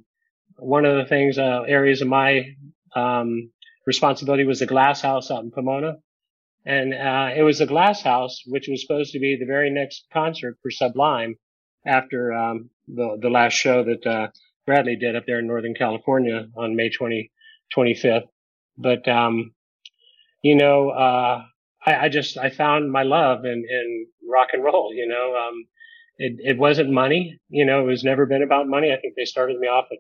one of the things, uh, areas of my, um, responsibility was the glass house out in Pomona. And, uh, it was the glass house, which was supposed to be the very next concert for Sublime after, um, the, the last show that, uh, Bradley did up there in Northern California on May 20, 25th. But, um, you know, uh, I, I just, I found my love in, in rock and roll, you know, um, it, it wasn't money, you know, it was never been about money. I think they started me off at,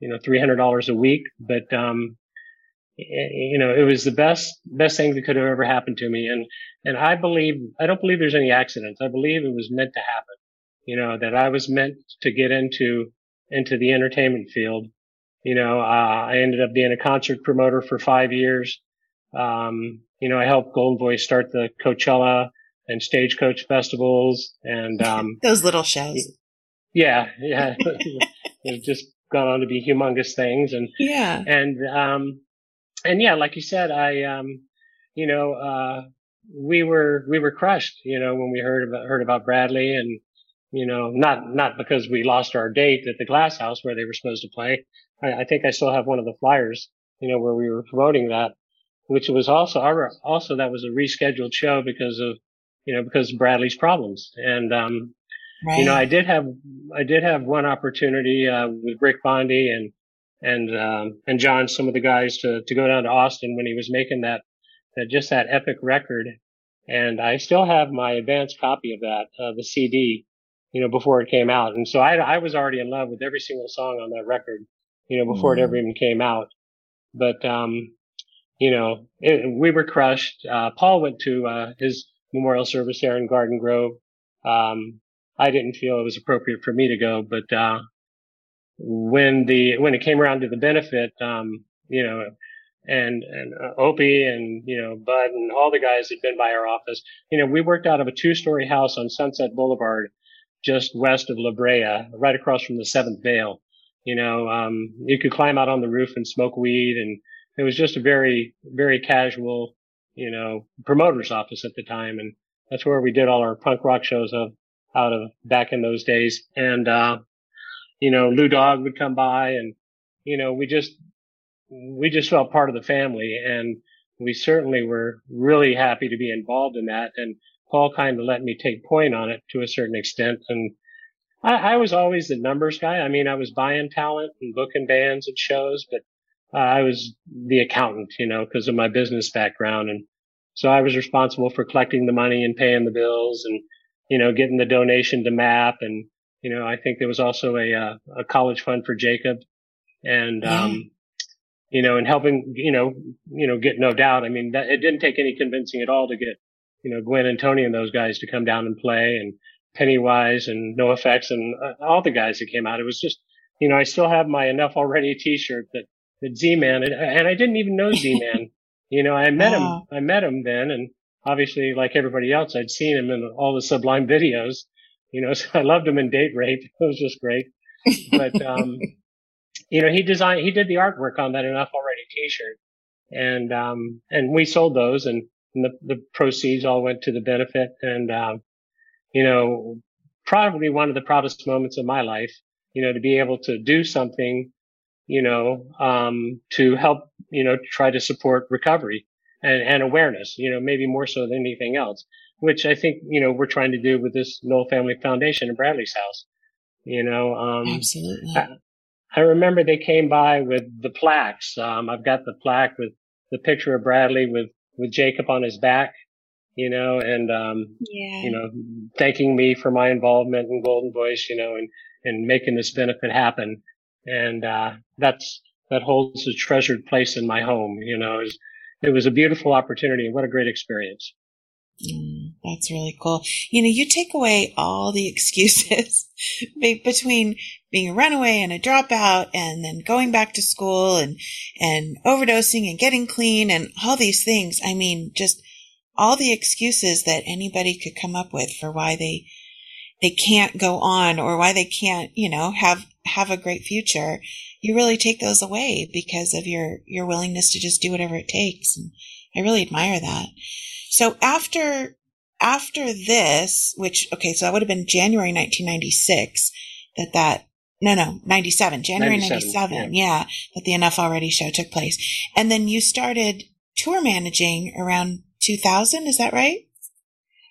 you know, $300 a week, but, um, you know, it was the best, best thing that could have ever happened to me. And, and I believe, I don't believe there's any accidents. I believe it was meant to happen, you know, that I was meant to get into, into the entertainment field you know, uh, I ended up being a concert promoter for five years. Um, you know, I helped Golden Voice start the Coachella and Stagecoach festivals and, um, Those little shows. yeah, yeah, just gone on to be humongous things. And, Yeah. and, um, and yeah, like you said, I, um, you know, uh, we were, we were crushed, you know, when we heard about, heard about Bradley and, you know, not, not because we lost our date at the Glass House where they were supposed to play. I, I think I still have one of the flyers, you know, where we were promoting that, which was also, our, also that was a rescheduled show because of, you know, because of Bradley's problems. And, um, Right. you know, I did have, I did have one opportunity, uh, with Rick Bondi and, and, um, and John, some of the guys to, to go down to Austin when he was making that, that just that epic record. And I still have my advanced copy of that, uh, the CD, you know, before it came out. And so I, I was already in love with every single song on that record, you know, before Mhm. it ever even came out. But, um, you know, it, we were crushed. Uh, Paul went to, uh, his memorial service there in Garden Grove. Um, I didn't feel it was appropriate for me to go, but, uh, when the, when it came around to the benefit, um, you know, and, and uh, Opie and, you know, Bud and all the guys had been by our office, you know, we worked out of a two story house on Sunset Boulevard, just west of La Brea, right across from the Seventh Veil. You know, um, you could climb out on the roof and smoke weed and it was just a very, very casual, you know, promoter's office at the time. And that's where we did all our punk rock shows of, out of back in those days. And, uh, you know, Lou Dog would come by and, you know, we just, we just felt part of the family and we certainly were really happy to be involved in that. And Paul kind of let me take point on it to a certain extent. And I, I was always the numbers guy. I mean, I was buying talent and booking bands and shows, but uh, I was the accountant, you know, because of my business background. And so I was responsible for collecting the money and paying the bills and, you know, getting the donation to MAP. And, you know, I think there was also a, uh, a college fund for Jacob and, Yeah. um, you know, and helping, you know, you know, get no doubt. I mean, that, it didn't take any convincing at all to get, you know, Gwen and Tony and those guys to come down and play and Pennywise and NOFX and uh, all the guys that came out. It was just, you know, I still have my enough already t-shirt that, that Z-Man, and, and I didn't even know Z-Man. you know, I met Wow. him, I met him then and obviously like everybody else, I'd seen him in all the Sublime videos, you know, so I loved him in Date Rape. It was just great. But, um, you know, he designed, he did the artwork on that enough already t-shirt and, um, and we sold those and, and the, the proceeds all went to the benefit and, um, you know, probably one of the proudest moments of my life, you know, to be able to do something, you know, um, to help, you know, try to support recovery and, and awareness, you know, maybe more so than anything else, which I think, you know, we're trying to do with this Nowell Family Foundation in Bradley's house, you know, um, Absolutely. I remember they came by with the plaques. Um, I've got the plaque with the picture of Bradley with, with Jacob on his back, you know, and, um, yeah. you know, thanking me for my involvement in Golden Voice, you know, and, and making this benefit happen. And, uh, that's, that holds a treasured place in my home, you know, it was, it was a beautiful opportunity. What a great experience. Mm, that's really cool. You know, you take away all the excuses between being a runaway and a dropout and then going back to school and, and overdosing and getting clean and all these things. I mean, just all the excuses that anybody could come up with for why they, they can't go on or why they can't, you know, have, have a great future. You really take those away because of your, your willingness to just do whatever it takes. And I really admire that. So after after this, which okay, so that would have been January 1996 that that no no 97 January 97, 97 yeah. that the Enough Already show took place, and then you started tour managing around 2000. Is that right?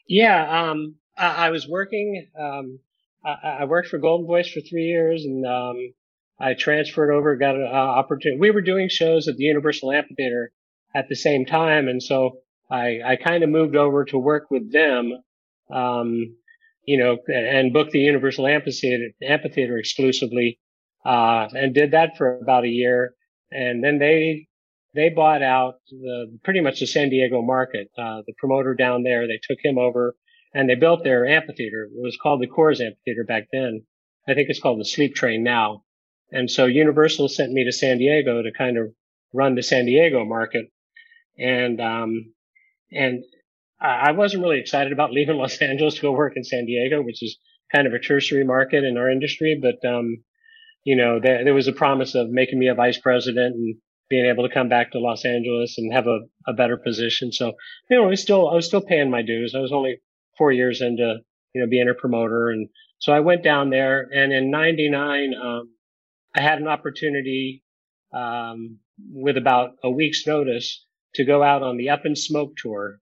Yeah, um, I, I was working. Um, I, I worked for Golden Voice for three years, and um, I transferred over, got an uh, opportunity. We were doing shows at the Universal Amphitheater at the same time, and so I, I kind of moved over to work with them, um, you know, and booked the Universal Amphitheater, Amphitheater exclusively, uh, and did that for about a year, and then they they bought out the pretty much the San Diego market. Uh, the promoter down there, they took him over and they built their amphitheater. It was called the Coors Amphitheater back then. I think it's called the Sleep Train now. And so Universal sent me to San Diego to kind of run the San Diego market. And, um, and I wasn't really excited about leaving Los Angeles to go work in San Diego, which is kind of a tertiary market in our industry. But, um, you know, there, there was a promise of making me a vice president and being able to come back to Los Angeles and have a, a better position. So, you know, I was still, I was still paying my dues. I was only four years into, you know, being a promoter. And so I went down there and in 99, um, I had an opportunity, um, with about a week's notice to go out on the Up in Smoke tour,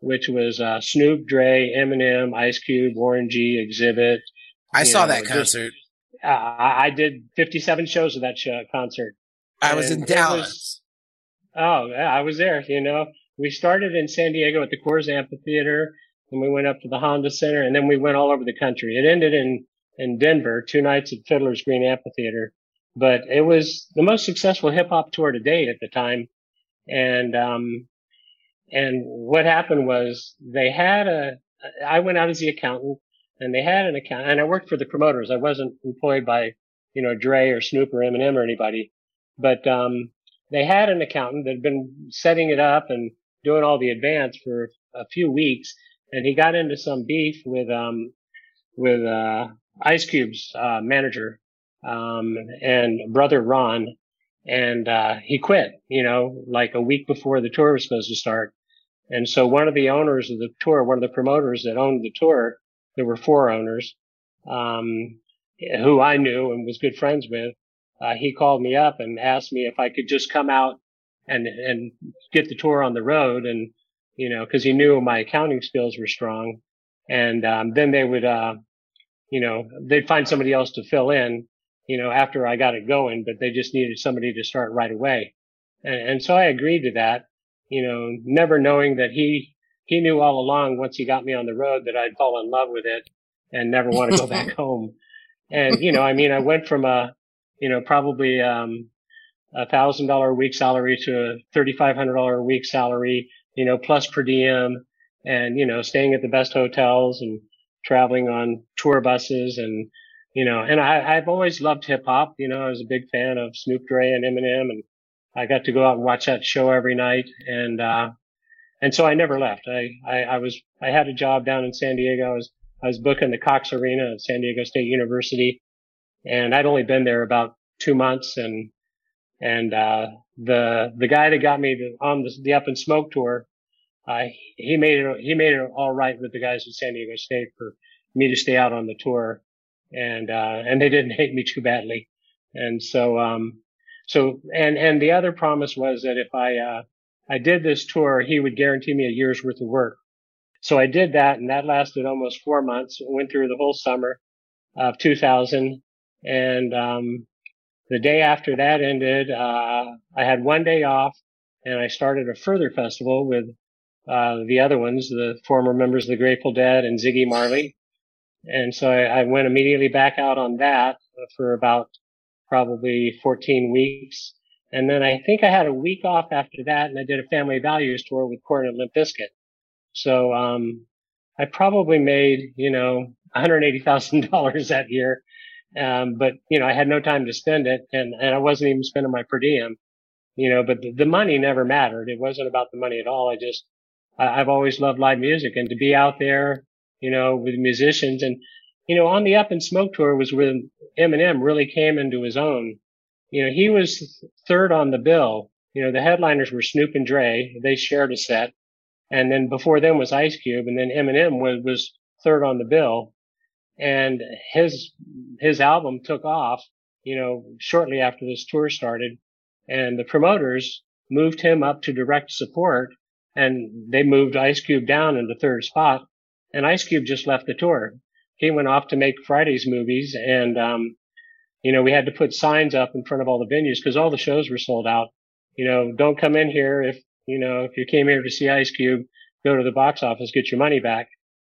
which was, uh, Snoop, Dre, Eminem, Ice Cube, Warren G, Xzibit. I saw know, that just- concert. Uh, I I did 57 shows of that show, concert. I was in it was- Dallas. Oh, yeah, I was there. You know, we started in San Diego at the Coors Amphitheater, and we went up to the Honda Center, and then we went all over the country. It ended in in Denver, two nights at Fiddler's Green Amphitheater, but it was the most successful hip hop tour to date at the time. And um, and what happened was they had a. I went out as the accountant, and they had an account, and I worked for the promoters. I wasn't employed by, you know, Dre or Snoop or Eminem or anybody, but um, they had an accountant that had been setting it up and doing all the advance for a few weeks, and he got into some beef with um with uh Ice Cube's uh, manager um and brother Ron, and uh he quit. You know, like a week before the tour was supposed to start. And so one of the owners of the tour, one of the promoters that owned the tour, there were four owners, um, who I knew and was good friends with. Uh, he called me up and asked me if I could just come out and, and get the tour on the road. And, you know, cause he knew my accounting skills were strong. And, um, then they would, uh, you know, they'd find somebody else to fill in, you know, after I got it going, but they just needed somebody to start right away. And, and so I agreed to that, you know, never knowing that he, he knew all along once he got me on the road that I'd fall in love with it and never want to go back home. And, you know, I mean, I went from a, you know, probably, um, a thousand dollar a week salary to a thirty-five hundred dollar a week salary, you know, plus per diem and, you know, staying at the best hotels and traveling on tour buses and, you know, and I, I've always loved hip hop. You know, I was a big fan of Snoop Dre and Eminem and I got to go out and watch that show every night. And, uh, and so I never left. I, I, I was, I had a job down in San Diego. I was, I was booking the Cox Arena at San Diego State University and I'd only been there about two months and, and, uh, the, the guy that got me on the, the Up in Smoke tour, uh, he made it, he made it all right with the guys at San Diego State for me to stay out on the tour. And, uh, and they didn't hate me too badly. And so, um, so, and, and the other promise was that if I, uh, I did this tour, he would guarantee me a year's worth of work. So I did that and that lasted almost four months. Went through the whole summer of 2000. And, um, the day after that ended, uh, I had one day off and I started a Furthur Festival with, uh, the other ones, the former members of the Grateful Dead and Ziggy Marley. And so I, I went immediately back out on that for about probably 14 weeks. And then I think I had a week off after that and I did a family values tour with Korn and Limp Bizkit. So, um, I probably made, you know, $180,000 that year. Um, but, you know, I had no time to spend it and, and I wasn't even spending my per diem, you know, but the, the money never mattered. It wasn't about the money at all. I just, I, I've always loved live music and to be out there, you know, with musicians and, you know, on the Up in Smoke tour was when Eminem really came into his own. You know, he was third on the bill. You know, the headliners were Snoop and Dre. They shared a set. And then before them was Ice Cube. And then Eminem was, was third on the bill. And his, his album took off, you know, shortly after this tour started. And the promoters moved him up to direct support and they moved Ice Cube down into third spot. And Ice Cube just left the tour. He went off to make Friday's movies and, um, you know, we had to put signs up in front of all the venues because all the shows were sold out. You know, don't come in here if, you know, if you came here to see Ice Cube, go to the box office, get your money back,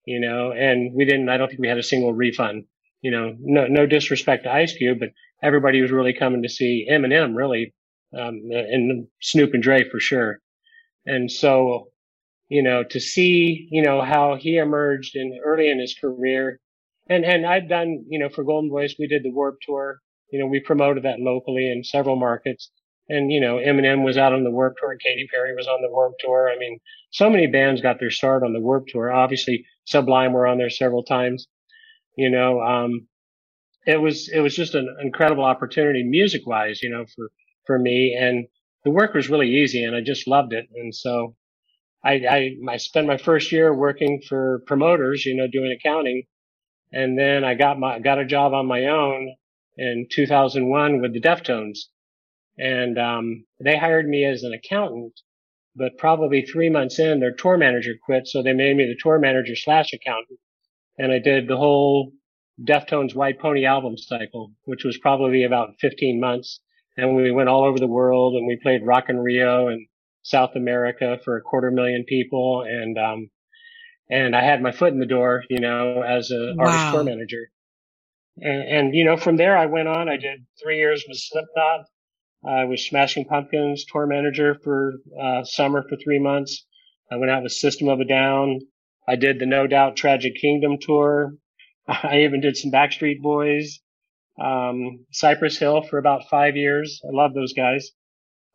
you know, and we didn't, I don't think we had a single refund, you know, no, no disrespect to Ice Cube, but everybody was really coming to see Eminem really, um, and Snoop and Dre for sure. And so, you know, to see, you know, how he emerged in early in his career, and and I've done, you know, for Golden Voice, we did the Warped Tour, you know, we promoted that locally in several markets. And, you know, Eminem was out on the Warped Tour. Katy Perry was on the Warped Tour. I mean, so many bands got their start on the Warped Tour. Obviously, Sublime were on there several times. You know, um, it was, it was just an incredible opportunity music wise, you know, for, for me. And the work was really easy and I just loved it. And so I, I, I spent my first year working for promoters, you know, doing accounting. And then I got my, got a job on my own in 2001 with the Deftones. And, um, they hired me as an accountant, but probably three months in, their tour manager quit. So they made me the tour manager slash accountant. And I did the whole Deftones White Pony album cycle, which was probably about 15 months. And we went all over the world and we played Rock in Rio and South America for a quarter million people. And, um, and I had my foot in the door, you know, as a Wow. artist tour manager. And, and, you know, from there I went on. I did three years with Slipknot. I was Smashing Pumpkins tour manager for uh, summer for three months. I went out with System of a Down. I did the No Doubt Tragic Kingdom tour. I even did some Backstreet Boys. Um, Cypress Hill for about five years. I love those guys.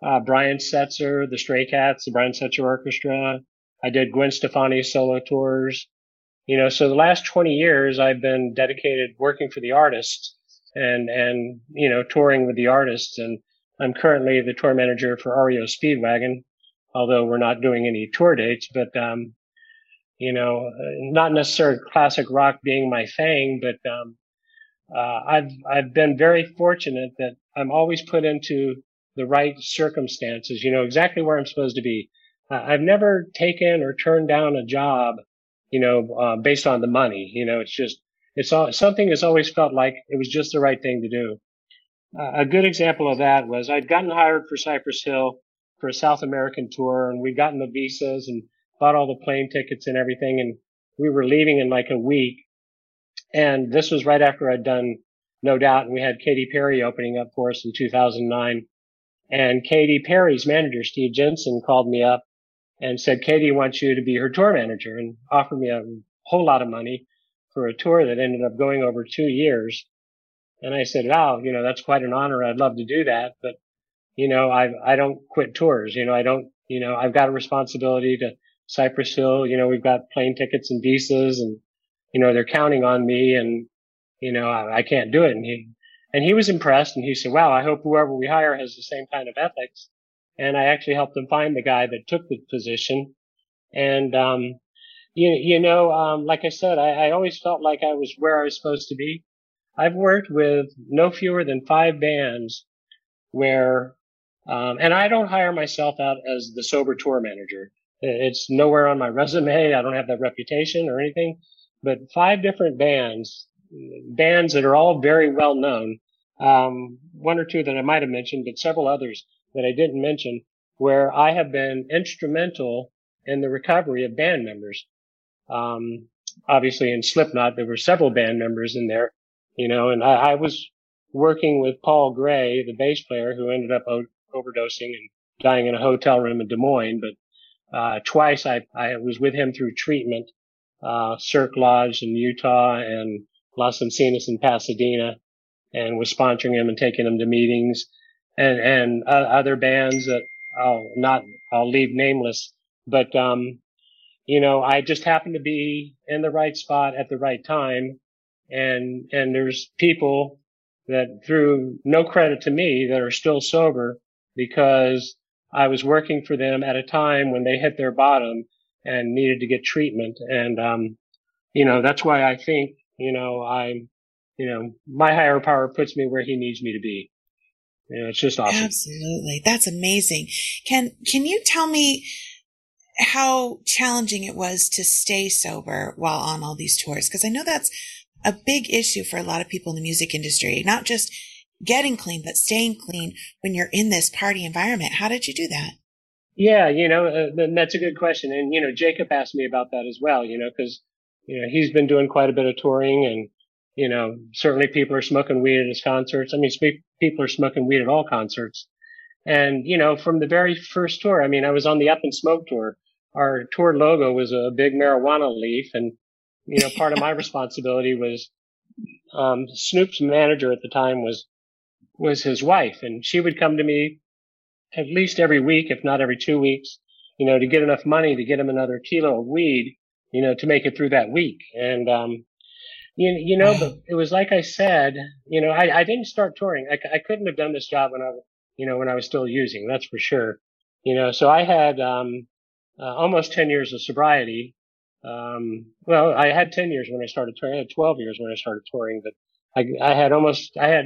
Uh, Brian Setzer, the Stray Cats, the Brian Setzer Orchestra. I did Gwen Stefani's solo tours. You know, so the last 20 years I've been dedicated working for the artists and, and, you know, touring with the artists. And I'm currently the tour manager for REO Speedwagon, although we're not doing any tour dates, but, um, you know, not necessarily classic rock being my thing, but, um, uh, I've, I've been very fortunate that I'm always put into the right circumstances, you know, exactly where I'm supposed to be. Uh, I've never taken or turned down a job, you know, uh, based on the money. You know, it's just, it's all, something has always felt like it was just the right thing to do. Uh, a good example of that was I'd gotten hired for Cypress Hill for a South American tour and we'd gotten the visas and bought all the plane tickets and everything. And we were leaving in like a week. And this was right after I'd done No Doubt and we had Katy Perry opening up for us in 2009. And Katy Perry's manager, Steve Jensen, called me up and said, Katy wants you to be her tour manager and offered me a whole lot of money for a tour that ended up going over two years. And I said, wow, you know, that's quite an honor. I'd love to do that. But, you know, I, I don't quit tours. You know, I don't, you know, I've got a responsibility to Cypress Hill. You know, we've got plane tickets and visas and, you know, they're counting on me and, you know, I, I can't do it. And he, and he was impressed and he said, wow, I hope whoever we hire has the same kind of ethics. And I actually helped them find the guy that took the position. And, um, you, you know, um, like I said, I, I always felt like I was where I was supposed to be. I've worked with no fewer than five bands where, um, and I don't hire myself out as the sober tour manager. It's nowhere on my resume. I don't have that reputation or anything, but five different bands, bands that are all very well known. Um, one or two that I might have mentioned, but several others that I didn't mention where I have been instrumental in the recovery of band members. Um, obviously in Slipknot, there were several band members in there, you know, and I, I was working with Paul Gray, the bass player who ended up o- overdosing and dying in a hotel room in Des Moines. But, uh, twice I, I was with him through treatment, uh, Cirque Lodge in Utah and Los Encinas in Pasadena and was sponsoring him and taking him to meetings and, and uh, other bands that I'll not, I'll leave nameless, but, um, you know, I just happened to be in the right spot at the right time. And, and there's people that through no credit to me that are still sober because I was working for them at a time when they hit their bottom and needed to get treatment. And, um, you know, that's why I think, you know, I'm, you know, my higher power puts me where he needs me to be. You know, it's just awesome. Absolutely. That's amazing. Can, can you tell me how challenging it was to stay sober while on all these tours? Cause I know that's a big issue for a lot of people in the music industry, not just getting clean, but staying clean when you're in this party environment. How did you do that? Yeah, you know, uh, that's a good question. And, you know, Jacob asked me about that as well, you know, cause, you know, he's been doing quite a bit of touring and, you know, certainly people are smoking weed at his concerts. I mean, people are smoking weed at all concerts. And, you know, from the very first tour, I mean, I was on the Up in Smoke tour. Our tour logo was a big marijuana leaf. And, you know, part of my responsibility was, um, Snoop's manager at the time was was his wife, and she would come to me at least every week, if not every two weeks, you know, to get enough money to get him another kilo of weed, you know, to make it through that week. And, um, you, you know, but it was like I said, you know, I, I didn't start touring. I, I couldn't have done this job when I, you know, when I was still using, that's for sure. You know, so I had, um, uh, almost 10 years of sobriety. Um, well, I had 10 years when I started touring. I had 12 years when I started touring, but I, I had almost, I had,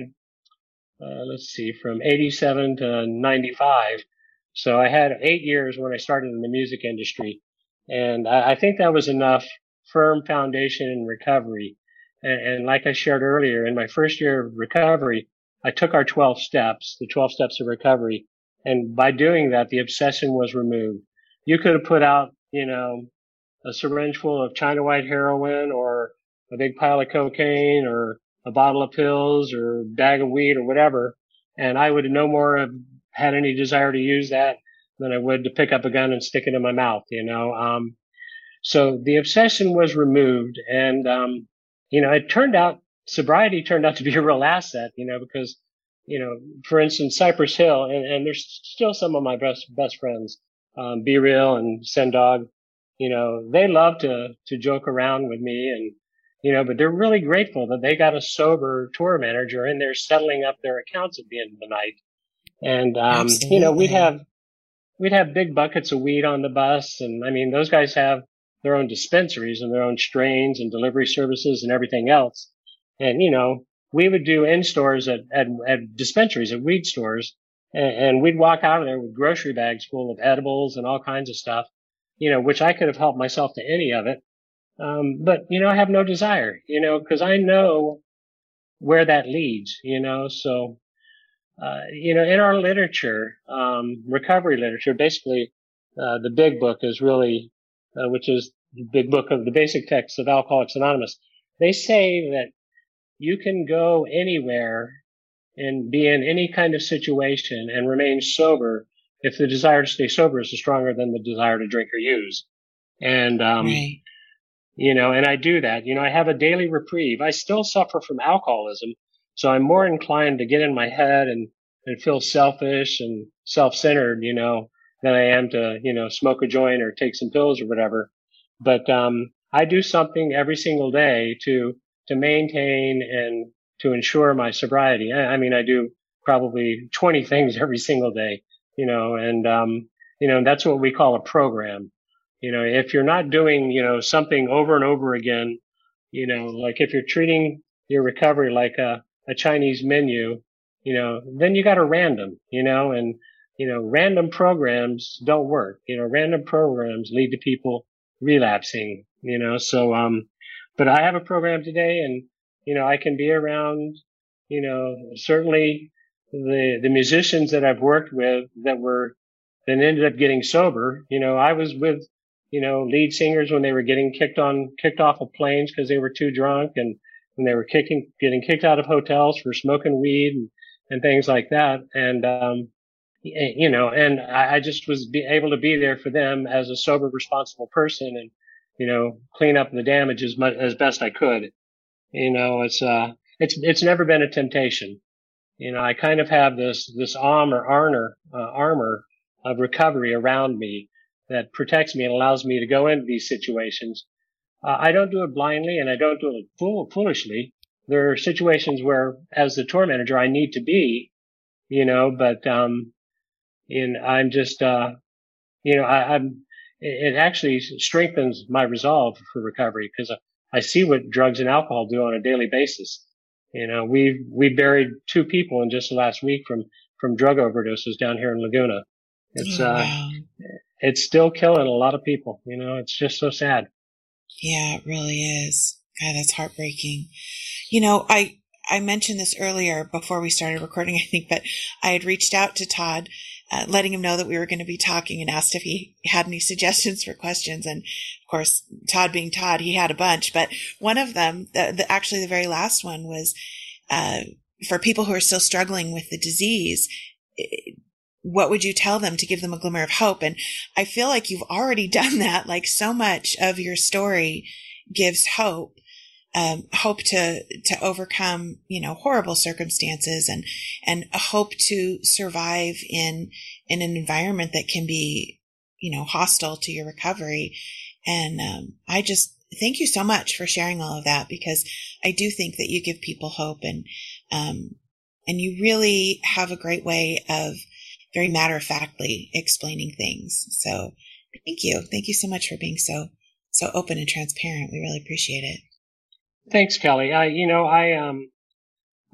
uh, let's see, from 87 to 95. So I had eight years when I started in the music industry. And I, I think that was enough firm foundation in recovery. And, and like I shared earlier, in my first year of recovery, I took our 12 steps, the 12 steps of recovery. And by doing that, the obsession was removed. You could have put out, you know, a syringe full of China white heroin or a big pile of cocaine or a bottle of pills or a bag of weed or whatever. And I would no more have had any desire to use that than I would to pick up a gun and stick it in my mouth, you know. Um, so the obsession was removed and, um, you know, it turned out, sobriety turned out to be a real asset, you know, because, you know, for instance, Cypress Hill, and, and there's still some of my best, best friends, um, B-Real and Sen Dog, you know, they love to, to joke around with me and, you know, but they're really grateful that they got a sober tour manager and they're settling up their accounts at the end of the night. And, um, you know, we'd have, we'd have big buckets of weed on the bus. And I mean, those guys have their own dispensaries and their own strains and delivery services and everything else. And, you know, we would do in stores at, at, at dispensaries, at weed stores. And, and we'd walk out of there with grocery bags full of edibles and all kinds of stuff, you know, which I could have helped myself to any of it. Um, but, you know, I have no desire, you know, cause I know where that leads, you know, so, uh, you know, in our literature, um, recovery literature, basically, uh, the big book is really, uh, which is the big book of the basic text of Alcoholics Anonymous. They say that you can go anywhere and be in any kind of situation and remain sober if the desire to stay sober is stronger than the desire to drink or use. And, um, Right. you know, and I do that. You know, I have a daily reprieve. I still suffer from alcoholism, so I'm more inclined to get in my head and, and feel selfish and self-centered, you know, than I am to, you know, smoke a joint or take some pills or whatever. But, um, I do something every single day to, to maintain and to ensure my sobriety. I, I mean, I do probably 20 things every single day, you know, and, um, you know, that's what we call a program. You know, if you're not doing, you know, something over and over again, you know, like if you're treating your recovery like a, a Chinese menu, you know, then you got to random, you know, and, you know, random programs don't work. You know, random programs lead to people relapsing, you know, so, um, but I have a program today and, you know, I can be around, you know, certainly the, the musicians that I've worked with that were, that ended up getting sober, you know, I was with, you know, lead singers when they were getting kicked on, kicked off of planes because they were too drunk and when they were kicking, getting kicked out of hotels for smoking weed and, and things like that. And, um, you know, and I, I just was able to be there for them as a sober, responsible person and, you know, clean up the damage as much as best I could. You know, it's, uh, it's, it's never been a temptation. You know, I kind of have this, this armor, armor, uh, armor of recovery around me that protects me and allows me to go into these situations. Uh, I don't do it blindly and I don't do it fool- foolishly. There are situations where, as the tour manager, I need to be, you know, but, um, and I'm just, uh, you know, I, I'm, it actually strengthens my resolve for recovery because I see what drugs and alcohol do on a daily basis. You know, we we buried two people in just the last week from from drug overdoses down here in Laguna. It's Oh, uh, it's still killing a lot of people. You know, it's just so sad. Yeah, it really is. God, that's heartbreaking. You know, I I mentioned this earlier before we started recording, I think, but I had reached out to Todd, uh, letting him know that we were going to be talking and asked if he had any suggestions for questions. And of course, Todd being Todd, he had a bunch, but one of them, the, the, actually the very last one was, uh, for people who are still struggling with the disease, what would you tell them to give them a glimmer of hope? And I feel like you've already done that. Like so much of your story gives hope. Um, hope to to overcome you know horrible circumstances and and hope to survive in in an environment that can be you know hostile to your recovery. And um, i just thank you so much for sharing all of that because i do think that you give people hope and um, and you really have a great way of very matter of factly explaining things. So thank you. Thank you so much for being so so open and transparent. We really appreciate it Thanks, Kelly. I, you know, I, um,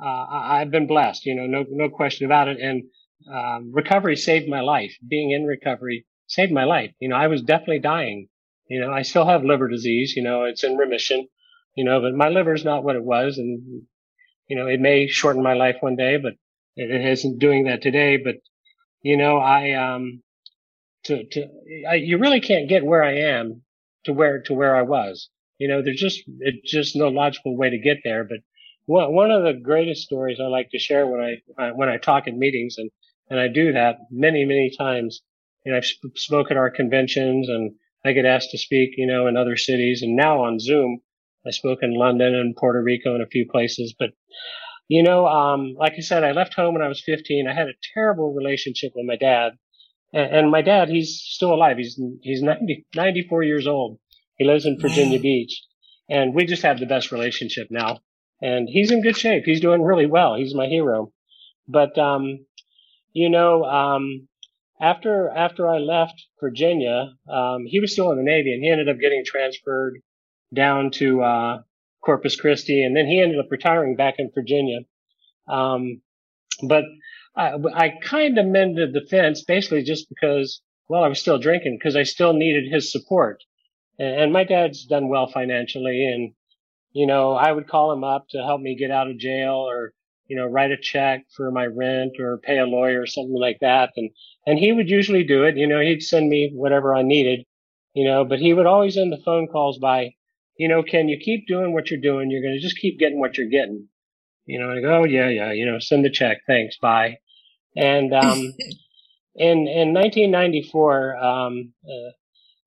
uh, I've been blessed, you know, no, no question about it. And, um, recovery saved my life. Being in recovery saved my life. You know, I was definitely dying. You know, I still have liver disease, you know, it's in remission, you know, but my liver is not what it was. And, you know, it may shorten my life one day, but it isn't doing that today. But, you know, I, um, to, to, I, you really can't get where I am to where, to where I was you know, there's just, it's just no logical way to get there. But one, of the greatest stories I like to share when I, when I talk in meetings and, and I do that many, many times. Know, I've sp- spoken at our conventions and I get asked to speak, you know, in other cities and now on Zoom. I spoke in London and Puerto Rico and a few places, but you know, um, like I said, I left home when I was 15. I had a terrible relationship with my dad and, and my dad, he's still alive. He's, he's 90, 94 years old he lives in Virginia. Beach and we just have the best relationship now. And he's in good shape. He's doing really well. He's my hero. But, um, you know, um, after, after I left Virginia, um, he was still in the Navy and he ended up getting transferred down to, uh, Corpus Christi and then he ended up retiring back in Virginia. Um, but I, I kind of mended the fence basically just because, well, I was still drinking because I still needed his support. And my dad's done well financially and, you know, I would call him up to help me get out of jail or, you know, write a check for my rent or pay a lawyer or something like that. And, and he would usually do it. You know, he'd send me whatever I needed, you know, but he would always end the phone calls by, you know, can you keep doing what you're doing? You're going to just keep getting what you're getting. You know, I go, oh, yeah, yeah, you know, send the check. Thanks. Bye. And, um, in, in 1994, um, uh,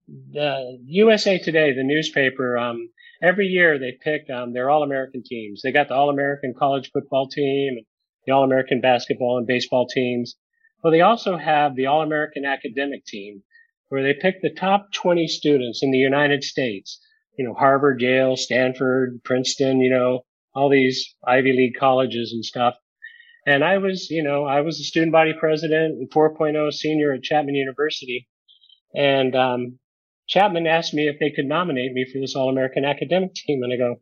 the USA Today, the newspaper, um, every year they pick um, their All-American teams. They got the All-American college football team, the All-American basketball and baseball teams. Well, they also have the All-American academic team, where they pick the top 20 students in the United States. You know, Harvard, Yale, Stanford, Princeton, you know, all these Ivy League colleges and stuff. And I was, you know, I was the student body president and 4.0 senior at Chapman University. And, um, Chapman asked me if they could nominate me for this All-American academic team. And I go,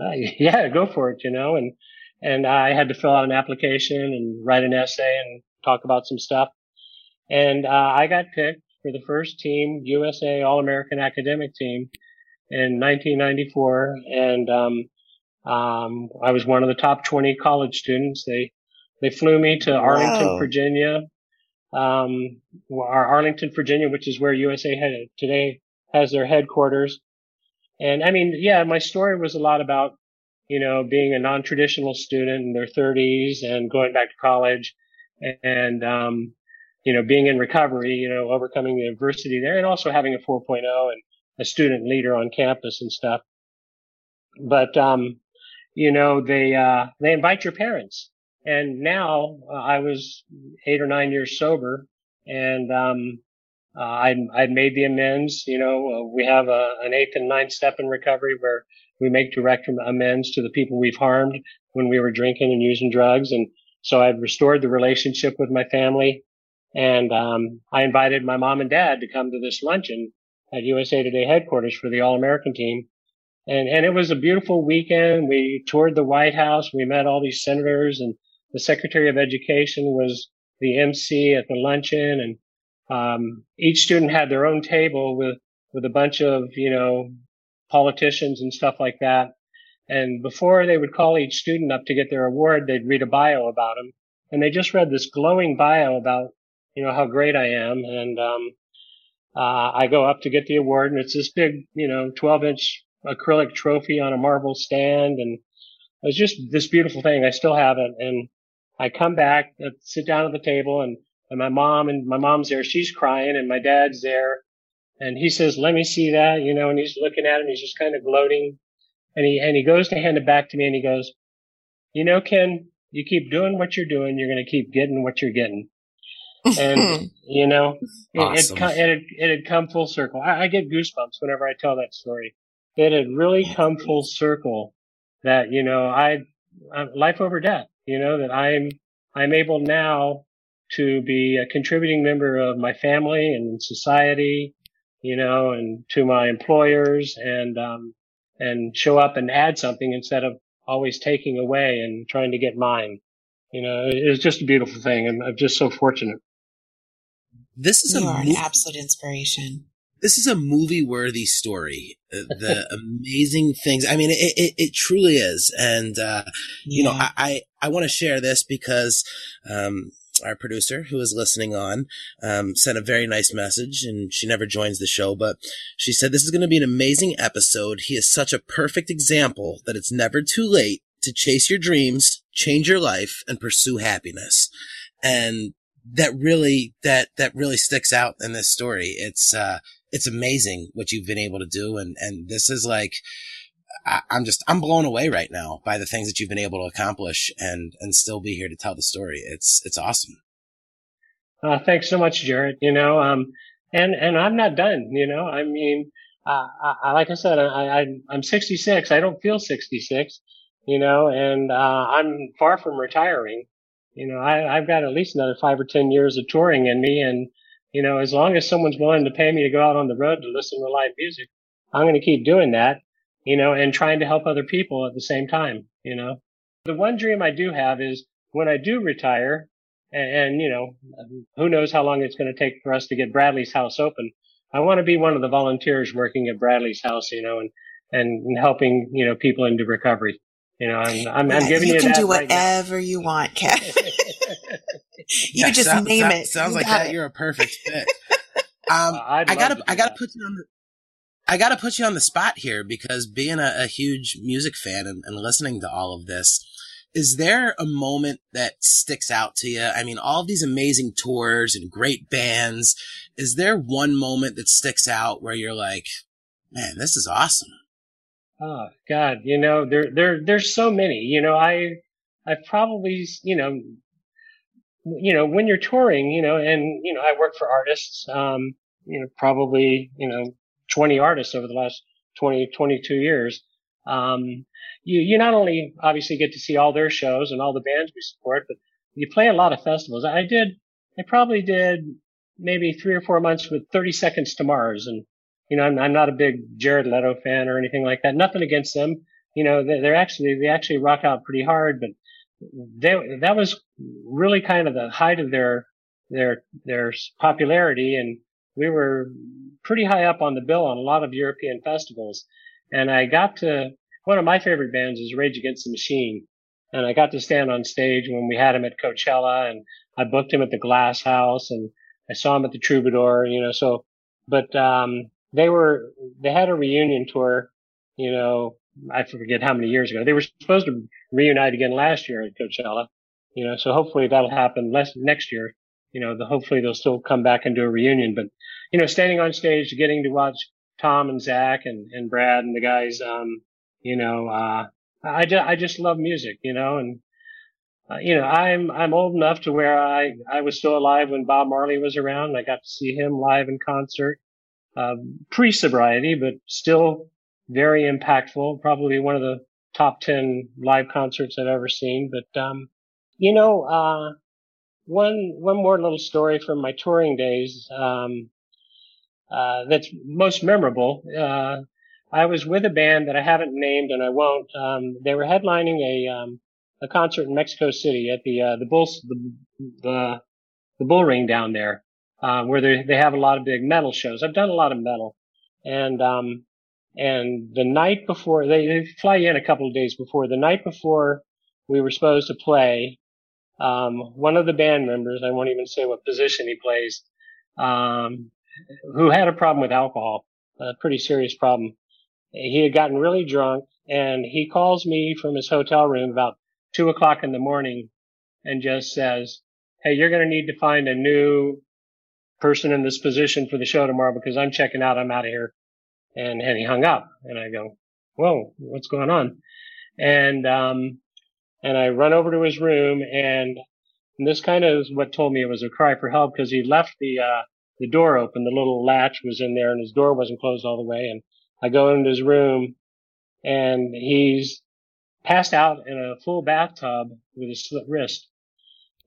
uh, yeah, go for it, you know, and, and I had to fill out an application and write an essay and talk about some stuff. And, uh, I got picked for the first team, USA All-American academic team in 1994. And, um, um, I was one of the top 20 college students. They, they flew me to Arlington, wow. Virginia um, our Arlington, Virginia, which is where USA today has their headquarters. And I mean, yeah, my story was a lot about, you know, being a non-traditional student in their 30s and going back to college and, um, you know, being in recovery, you know, overcoming the adversity there and also having a 4.0 and a student leader on campus and stuff. But, um, you know, they, uh, they invite your parents and now uh, I was eight or nine years sober and, um, uh, I, I made the amends. You know, uh, we have a, an eighth and ninth step in recovery where we make direct amends to the people we've harmed when we were drinking and using drugs. And so I've restored the relationship with my family. And, um, I invited my mom and dad to come to this luncheon at USA Today headquarters for the All American team. And, and it was a beautiful weekend. We toured the White House. We met all these senators and the Secretary of Education was the MC at the luncheon and um, each student had their own table with, with a bunch of, you know, politicians and stuff like that. And before they would call each student up to get their award, they'd read a bio about them. And they just read this glowing bio about, you know, how great I am. And, um, uh, I go up to get the award and it's this big, you know, 12 inch acrylic trophy on a marble stand. And it was just this beautiful thing. I still have it. And I come back, uh, sit down at the table and, and my mom and my mom's there. She's crying and my dad's there. And he says, let me see that, you know, and he's looking at him. he's just kind of gloating. and he and he goes to hand it back to me, and he goes, "You know, Ken, you keep doing what you're doing, you're going to keep getting what you're getting." And you know, it, Awesome. it, co- it, had, it had come full circle. I, I get goosebumps whenever I tell that story. It had really come full circle that you know I, I life over death. You know that I'm I'm able now to be a contributing member of my family and society, you know, and to my employers and, um, and show up and add something instead of always taking away and trying to get mine. You know, it was just a beautiful thing. and I'm just so fortunate. This is you a are mo- an absolute inspiration. this is a movie worthy story. Uh, The amazing things. I mean, it, it, it truly is. And, uh, you know, Yeah. I, I, want to share this because, um, our producer who is listening on, um, sent a very nice message and she never joins the show, but she said, this is going to be an amazing episode. He is such a perfect example that it's never too late to chase your dreams, change your life and pursue happiness. And that really, that, that really sticks out in this story. It's, uh, it's amazing what you've been able to do. And, and this is like, I, I'm just, I'm blown away right now by the things that you've been able to accomplish and, and still be here to tell the story. It's, it's awesome. Uh, thanks so much, Jared. You know, um, and, and I'm not done, you know, I mean, uh, I, like I said, I, I, I'm 66. I don't feel 66, you know, and, uh, I'm far from retiring. You know, I, I've got at least another five or 10 years of touring in me. And, you know, as long as someone's willing to pay me to go out on the road to listen to live music, I'm going to keep doing that, you know, and trying to help other people at the same time, you know. The one dream I do have is when I do retire, and, and you know, who knows how long it's going to take for us to get Bradley's house open. I want to be one of the volunteers working at Bradley's house, you know, and, and helping, you know, people into recovery. You know, I'm, I'm, I'm giving you, you can that do right whatever you want, Kat. you Yeah, just sound- name sound- it. Sounds You like that. it. You're a perfect fit. Um, I'd I gotta, I gotta that. put you on the, I gotta put you on the spot here because being a, a huge music fan and, and listening to all of this, is there a moment that sticks out to you? I mean, all of these amazing tours and great bands. Is there one moment that sticks out where you're like, man, this is awesome? Oh God, you know, there, there, there's so many, you know, I, I probably, you know, you know, when you're touring, you know, and, you know, I work for artists, um, you know, probably, you know, 20 artists over the last 20, 22 years. Um, you, you not only obviously get to see all their shows and all the bands we support, but you play a lot of festivals. I did, I probably did maybe three or four months with 30 Seconds to Mars and, you know, I'm, I'm not a big Jared Leto fan or anything like that. Nothing against them. You know, they're, they're actually, they actually rock out pretty hard, but they, that was really kind of the height of their, their, their popularity. And we were pretty high up on the bill on a lot of European festivals. And I got to, one of my favorite bands is Rage Against the Machine. And I got to stand on stage when we had him at Coachella and I booked him at the Glass House and I saw him at the Troubadour, you know, so, but, um, they were, they had a reunion tour, you know, I forget how many years ago. They were supposed to reunite again last year at Coachella, you know, so hopefully that'll happen less next year. You know, the, hopefully they'll still come back and do a reunion, but, you know, standing on stage, getting to watch Tom and Zach and, and Brad and the guys, um, you know, uh, I just, I just love music, you know, and, uh, you know, I'm, I'm old enough to where I, I was still alive when Bob Marley was around. I got to see him live in concert, um, pre-sobriety, but still very impactful. Probably one of the top 10 live concerts I've ever seen. But, um, you know, uh, one, one more little story from my touring days, um, uh, that's most memorable. Uh, I was with a band that I haven't named and I won't. Um, they were headlining a, um, a concert in Mexico City at the, uh, the Bulls, the, the, the Bull Ring down there, uh, where they, they have a lot of big metal shows. I've done a lot of metal and, um, and the night before they, they fly in a couple of days before the night before we were supposed to play, um, one of the band members, I won't even say what position he plays, um, who had a problem with alcohol, a pretty serious problem. He had gotten really drunk and he calls me from his hotel room about two o'clock in the morning and just says, Hey, you're going to need to find a new person in this position for the show tomorrow because I'm checking out. I'm out of here. And, and he hung up and I go, whoa, what's going on? And, um, and I run over to his room and, and this kind of is what told me it was a cry for help because he left the, uh, the door open. The little latch was in there and his door wasn't closed all the way. And I go into his room and he's passed out in a full bathtub with a slit wrist.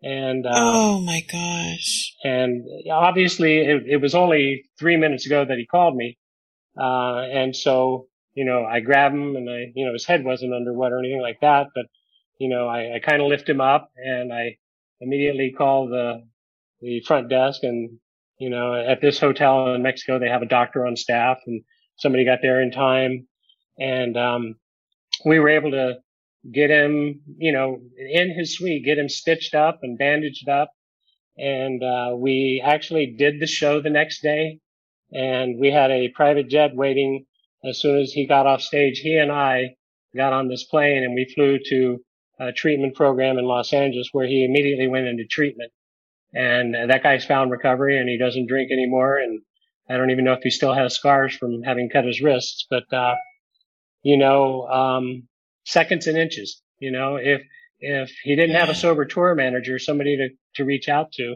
And, uh, oh my gosh. and obviously it, it was only three minutes ago that he called me. Uh, and so, you know, I grab him and I, you know, his head wasn't under what or anything like that, but, you know, I, I kind of lift him up and I immediately call the, the front desk and, you know, at this hotel in Mexico, they have a doctor on staff and somebody got there in time. And, um, we were able to get him, you know, in his suite, get him stitched up and bandaged up. And, uh, we actually did the show the next day and we had a private jet waiting as soon as he got off stage. He and I got on this plane and we flew to a treatment program in Los Angeles where he immediately went into treatment. And that guy's found recovery and he doesn't drink anymore. And I don't even know if he still has scars from having cut his wrists, but, uh, you know, um, seconds and inches, you know, if, if he didn't have a sober tour manager, somebody to, to reach out to,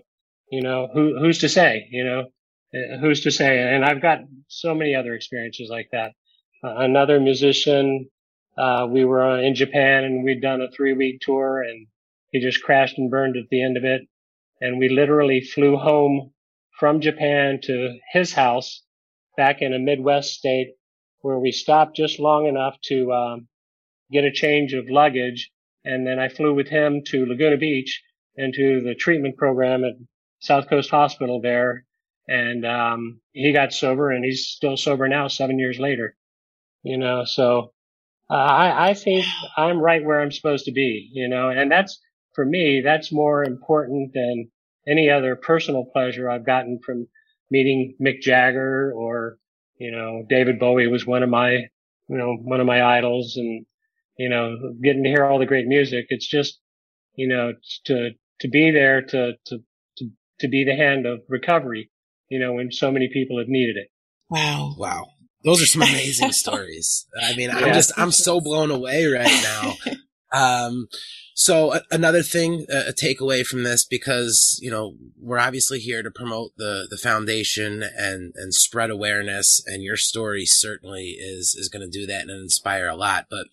you know, who, who's to say, you know, uh, who's to say? And I've got so many other experiences like that. Uh, another musician, uh, we were in Japan and we'd done a three week tour and he just crashed and burned at the end of it. And we literally flew home from Japan to his house back in a Midwest state where we stopped just long enough to, um, get a change of luggage. And then I flew with him to Laguna Beach and to the treatment program at South Coast Hospital there and um, he got sober, and he's still sober now, seven years later. You know, so uh, I, I think I'm right where I'm supposed to be. You know, and that's for me, that's more important than any other personal pleasure I've gotten from meeting Mick Jagger or you know David Bowie was one of my you know one of my idols, and you know getting to hear all the great music. It's just you know to to be there to to to, to be the hand of recovery you know, when so many people have needed it. Wow. Wow. Those are some amazing stories. I mean, I'm just, I'm so blown away right now. Um, so a- another thing, uh, a takeaway from this, because, you know, we're obviously here to promote the, the foundation and, and spread awareness and your story certainly is, is going to do that and inspire a lot. But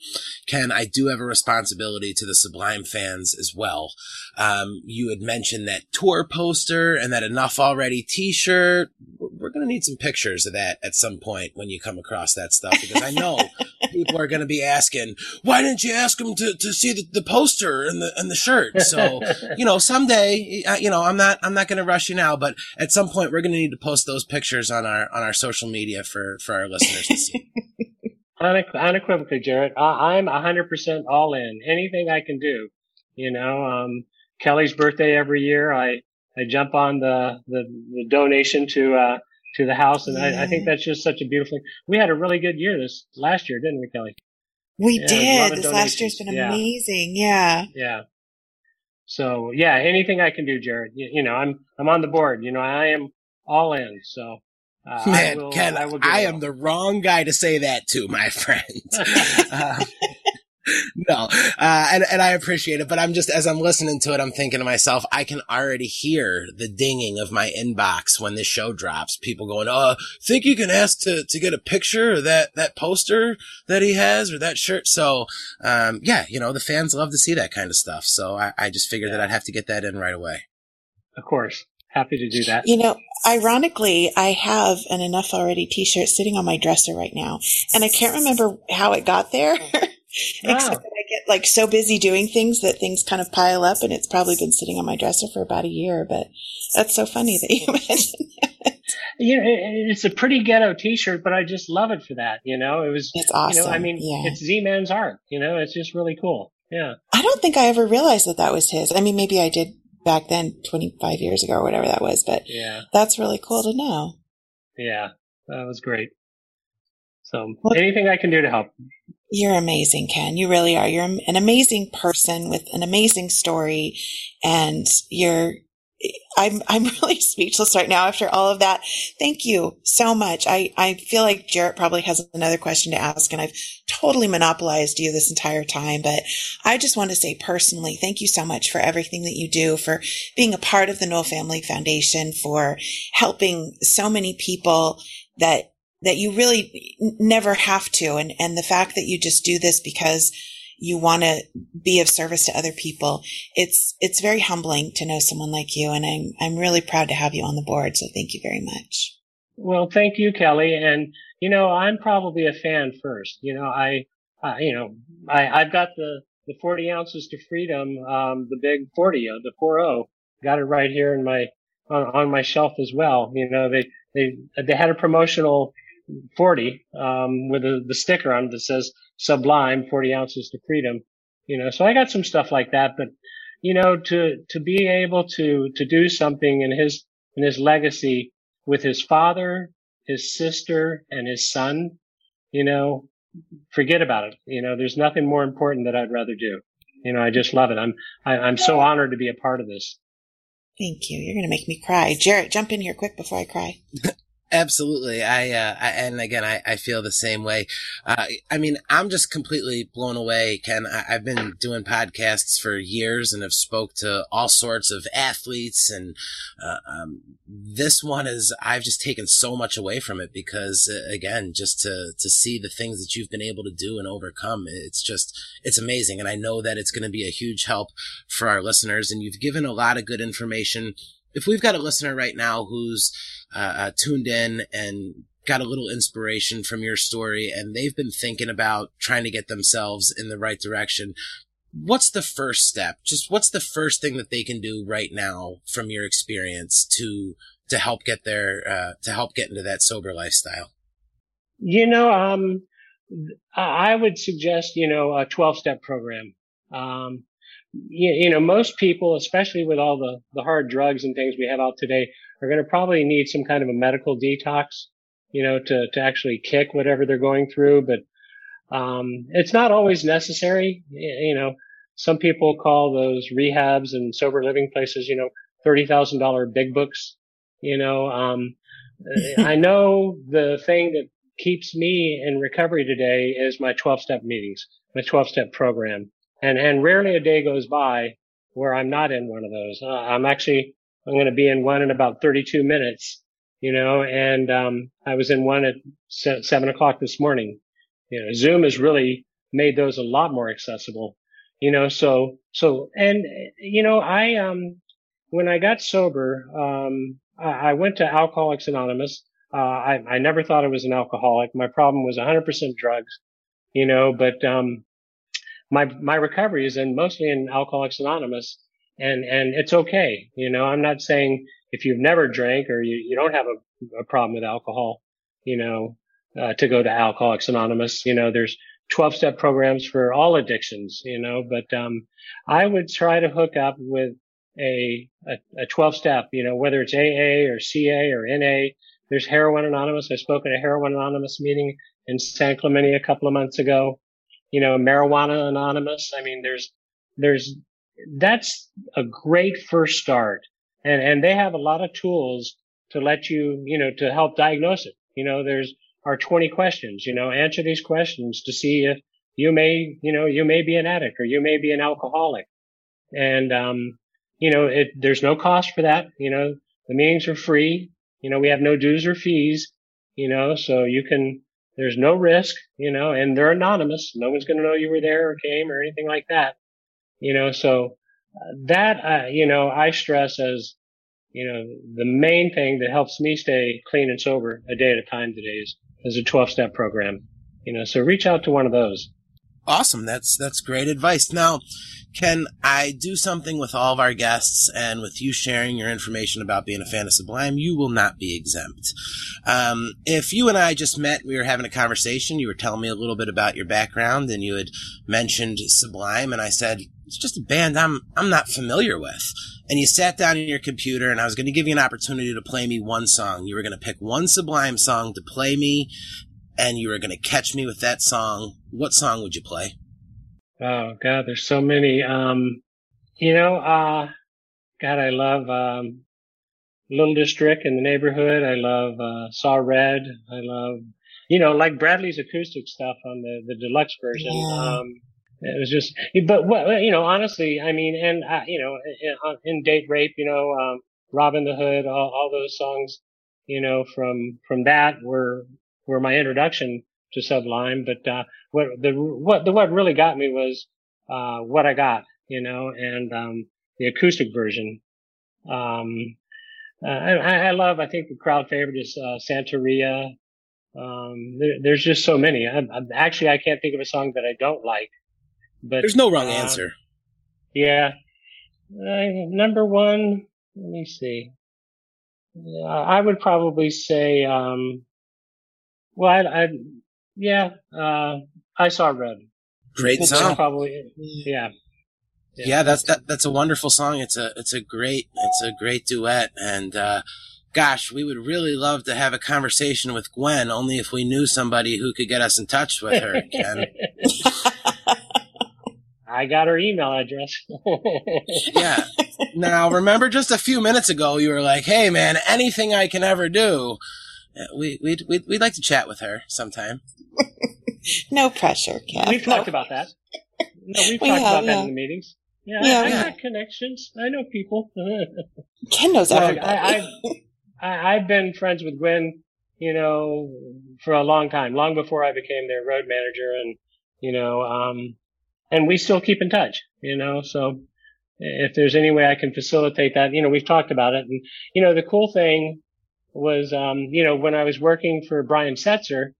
Ken, I do have a responsibility to the Sublime fans as well. Um, you had mentioned that tour poster and that enough already t-shirt. We're- We're going to need some pictures of that at some point when you come across that stuff because I know people are going to be asking, why didn't you ask them to, to see the, the poster and the, and the shirt? So, you know, someday, uh, you know, I'm not, I'm not going to rush you now, but at some point we're going to need to post those pictures on our, on our social media for, for our listeners to see. Unequivocally, Jared, I, I'm 100% all in. Anything I can do, you know. Um, Kelly's birthday every year, I I jump on the the, the donation to uh to the house, and I, I think that's just such a beautiful. We had a really good year this last year, didn't we, Kelly? We Yeah, did. of This last year's been. Yeah. amazing. Yeah. Yeah. So yeah, anything I can do, Jared. You, you know, I'm I'm on the board. You know, I am all in. So uh, I Man, will- Ken, I, I, will give it am the wrong guy to say that to, my friend. Uh, no, uh, and and I appreciate it, but I'm just as I'm listening to it, I'm thinking to myself, I can already hear the dinging of my inbox when this show drops. People going, "Uh, think you can ask to to get a picture of that that poster that he has or that shirt?" So, um, yeah, you know, the fans love to see that kind of stuff. So I, I just figured that I'd have to get that in right away. of course, happy to do that. You know, ironically, I have an Enough Already t-shirt sitting on my dresser right now. And I can't remember how it got there. Except that I get like so busy doing things that things kind of pile up and it's probably been sitting on my dresser for about a year, but that's so funny that you mentioned that. you know, it's a pretty ghetto T-shirt, but I just love it for that. You know, it was, It's awesome. you know, I mean, yeah. it's Z-Man's art. You know, it's just really cool. Yeah, I don't think I ever realized that that was his. I mean, maybe I did back then, 25 years ago or whatever that was, but yeah, that's really cool to know. yeah. That was great. So Well- anything I can do to help. You're amazing, Ken. You really are. You're an amazing person with an amazing story and you're, I'm I'm really speechless right now after all of that. Thank you so much. I, I feel like Jared probably has another question to ask and I've totally monopolized you this entire time, but I just want to say personally, thank you so much for everything that you do, for being a part of the Nowell Family Foundation, for helping so many people that that you really never have to and and the fact that you just do this because you want to be of service to other people. It's, it's very humbling to know someone like you. And I'm, I'm really proud to have you on the board. So thank you very much. Well, thank you, Kelly. And, you know, I'm probably a fan first. You know, I, uh, you know, I, I've got the, the 40 ounces to freedom, um, the big 40, uh, the 4-0, got it right here in my, on, on my shelf as well. You know, they, they, they had a promotional 40, um, with a, the sticker on it that says Sublime, 40 ounces to freedom. You know, so I got some stuff like that, but you know, to, to be able to, to do something in his, in his legacy with his father, his sister, and his son, you know, forget about it. You know, there's nothing more important that I'd rather do. You know, I just love it. I'm, I, am i am so honored to be a part of this. Thank you. You're going to make me cry. Jared, jump in here quick before I cry. Absolutely. I, uh, I, and again, I, I feel the same way. Uh, I mean, I'm just completely blown away, Ken. I, have been doing podcasts for years and have spoke to all sorts of athletes. And, uh, um, this one is, I've just taken so much away from it because uh, again, just to, to see the things that you've been able to do and overcome, it's just, it's amazing. And I know that it's going to be a huge help for our listeners. And you've given a lot of good information if we've got a listener right now who's uh, uh, tuned in and got a little inspiration from your story and they've been thinking about trying to get themselves in the right direction, what's the first step? Just what's the first thing that they can do right now from your experience to to help get their uh, to help get into that sober lifestyle? You know, um, I would suggest you know a twelve step program. Um, you, you know, most people, especially with all the, the hard drugs and things we have out today, are going to probably need some kind of a medical detox, you know, to, to actually kick whatever they're going through. But, um, it's not always necessary. You know, some people call those rehabs and sober living places, you know, $30,000 big books. You know, um, I know the thing that keeps me in recovery today is my 12 step meetings, my 12 step program. And, and rarely a day goes by where I'm not in one of those. Uh, I'm actually, I'm going to be in one in about 32 minutes, you know, and, um, I was in one at seven o'clock this morning. You know, Zoom has really made those a lot more accessible, you know, so, so, and, you know, I, um, when I got sober, um, I, I went to Alcoholics Anonymous. Uh, I, I never thought I was an alcoholic. My problem was 100% drugs, you know, but, um, my my recovery is in mostly in Alcoholics Anonymous, and and it's okay. You know, I'm not saying if you've never drank or you, you don't have a, a problem with alcohol, you know, uh, to go to Alcoholics Anonymous. You know, there's 12 step programs for all addictions. You know, but um, I would try to hook up with a, a, a 12 step. You know, whether it's AA or CA or NA. There's Heroin Anonymous. I spoke at a Heroin Anonymous meeting in San Clemente a couple of months ago you know, Marijuana Anonymous. I mean, there's, there's, that's a great first start. And, and they have a lot of tools to let you, you know, to help diagnose it. You know, there's our 20 questions, you know, answer these questions to see if you may, you know, you may be an addict or you may be an alcoholic. And, um, you know, it, there's no cost for that. You know, the meetings are free. You know, we have no dues or fees, you know, so you can, there's no risk, you know, and they're anonymous. No one's going to know you were there or came or anything like that. You know, so uh, that, uh, you know, I stress as, you know, the main thing that helps me stay clean and sober a day at a time today is, is a 12 step program. You know, so reach out to one of those. Awesome. That's, that's great advice. Now, Ken, I do something with all of our guests and with you sharing your information about being a fan of Sublime, you will not be exempt. Um, if you and I just met, we were having a conversation, you were telling me a little bit about your background and you had mentioned Sublime and I said, it's just a band I'm, I'm not familiar with. And you sat down in your computer and I was going to give you an opportunity to play me one song. You were going to pick one Sublime song to play me and you were going to catch me with that song. What song would you play? Oh God, there's so many. Um, you know, uh, God, I love um, Little District in the neighborhood. I love uh, Saw Red. I love, you know, like Bradley's acoustic stuff on the the deluxe version. Yeah. Um, it was just, but what you know, honestly, I mean, and uh, you know, in, in Date Rape, you know, um, Robbin' the Hood, all, all those songs, you know, from from that were were my introduction to Sublime. But uh, what the what the what really got me was uh, what I got, you know, and um, the acoustic version. Um, uh, I, I love. I think the crowd favorite is uh, Santeria. Um, there, there's just so many. I, I, actually, I can't think of a song that I don't like. But There's no wrong uh, answer. Yeah. Uh, number one, let me see. I would probably say, um, well, I, I yeah, uh, I saw red. Great Good That's song. probably, yeah. Yeah, that's that, that's a wonderful song. It's a it's a great it's a great duet, and uh, gosh, we would really love to have a conversation with Gwen. Only if we knew somebody who could get us in touch with her. Ken. I got her email address. yeah. Now, remember, just a few minutes ago, you were like, "Hey, man, anything I can ever do." Uh, We we'd, we'd we'd like to chat with her sometime. no pressure, Ken. We've No. talked about that. No, we've We talked have, about that yeah. in the meetings. Yeah, Yeah, I, I yeah. got connections. I know people. Ken knows Well, everybody. I, I, I've been friends with Gwen, you know, for a long time, long before I became their road manager, and you know, um, and we still keep in touch, you know. So if there's any way I can facilitate that, you know, we've talked about it, and you know, the cool thing was, um, you know, when I was working for Brian Setzer,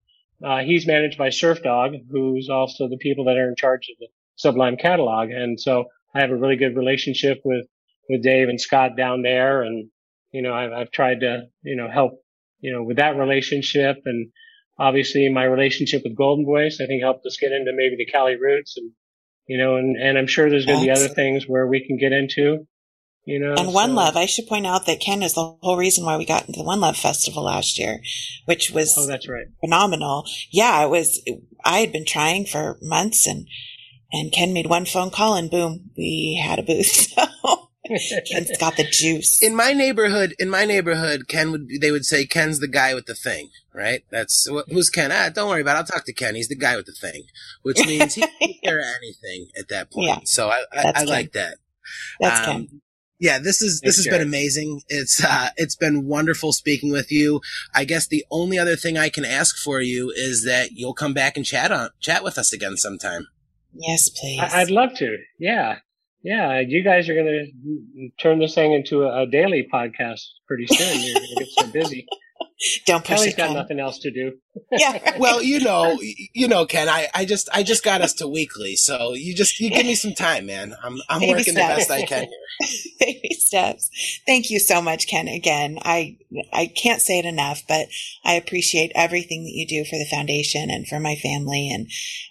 uh, he's managed by Surfdog, who's also the people that are in charge of the Sublime catalog, and so I have a really good relationship with with Dave and Scott down there, and you know, I've, I've tried to, you know, help, you know, with that relationship. And obviously my relationship with Goldenvoice, I think helped us get into maybe the Cali roots and, you know, and, and I'm sure there's going to be other things where we can get into, you know. and One so- Love, I should point out that Ken is the whole reason why we got into the One Love Festival last year, which was Oh, that's right. phenomenal. Yeah, it was. I had been trying for months, and and Ken made one phone call, and boom, we had a booth. So Ken's got the juice. in my neighborhood, in my neighborhood, Ken would they would say Ken's the guy with the thing, right? That's who's Ken. Ah, don't worry about. it. I'll talk to Ken. He's the guy with the thing, which means he can take care anything at that point. Yeah. so I I, I like that. That's Um, Ken. Yeah, this is this Thanks, has been amazing. It's uh it's been wonderful speaking with you. I guess the only other thing I can ask for you is that you'll come back and chat on chat with us again sometime. Yes, please. I, I'd love to. Yeah. Yeah. You guys are going to turn this thing into a, a daily podcast pretty soon. You're going to get so busy. Don't push Kelly's it, got Ken. nothing else to do. Yeah. Well, you know, you know, Ken, I, I just I just got us to weekly, so you just you give me some time, man. I'm I'm Baby working the best I can here. baby steps. Thank you so much, Ken. Again, I I can't say it enough, but I appreciate everything that you do for the foundation and for my family, and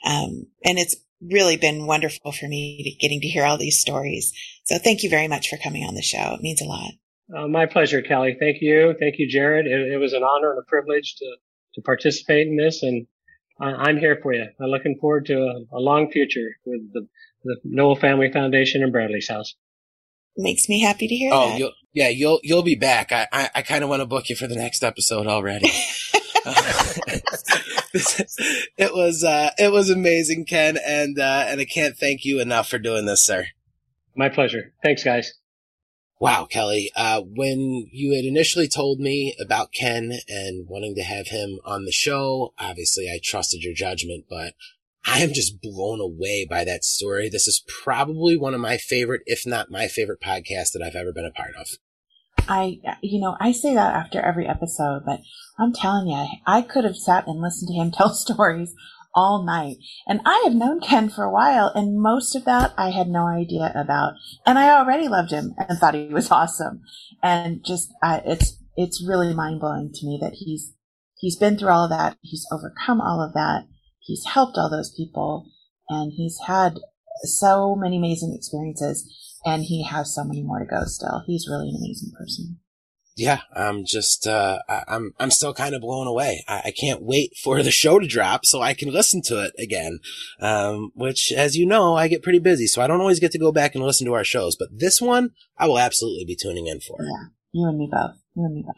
um and it's really been wonderful for me to, getting to hear all these stories. So thank you very much for coming on the show. It means a lot. Uh, my pleasure, Kelly. Thank you. Thank you, Jared. It, it was an honor and a privilege to, to participate in this, and I, I'm here for you. I'm looking forward to a, a long future with the, the Nowell Family Foundation and Bradley's House. Makes me happy to hear Oh, that. you'll, yeah, you'll you'll be back. I I, I kind of want to book you for the next episode already. it was uh, it was amazing, Ken, and uh, and I can't thank you enough for doing this, sir. My pleasure. Thanks, guys. Wow, Kelly. Uh, when you had initially told me about Ken and wanting to have him on the show, obviously I trusted your judgment, but I am just blown away by that story. This is probably one of my favorite, if not my favorite podcast that I've ever been a part of. I, you know, I say that after every episode, but I'm telling you, I could have sat and listened to him tell stories all night. And I have known Ken for a while, and most of that I had no idea about. And I already loved him and thought he was awesome. And just, I, it's, it's really mind blowing to me that he's, he's been through all of that. He's overcome all of that. He's helped all those people and he's had so many amazing experiences and he has so many more to go still. He's really an amazing person. Yeah, I'm just, uh, I, I'm, I'm still kind of blown away. I, I, can't wait for the show to drop so I can listen to it again. Um, which, as you know, I get pretty busy, so I don't always get to go back and listen to our shows, but this one I will absolutely be tuning in for. Yeah. You and me both. You and me both.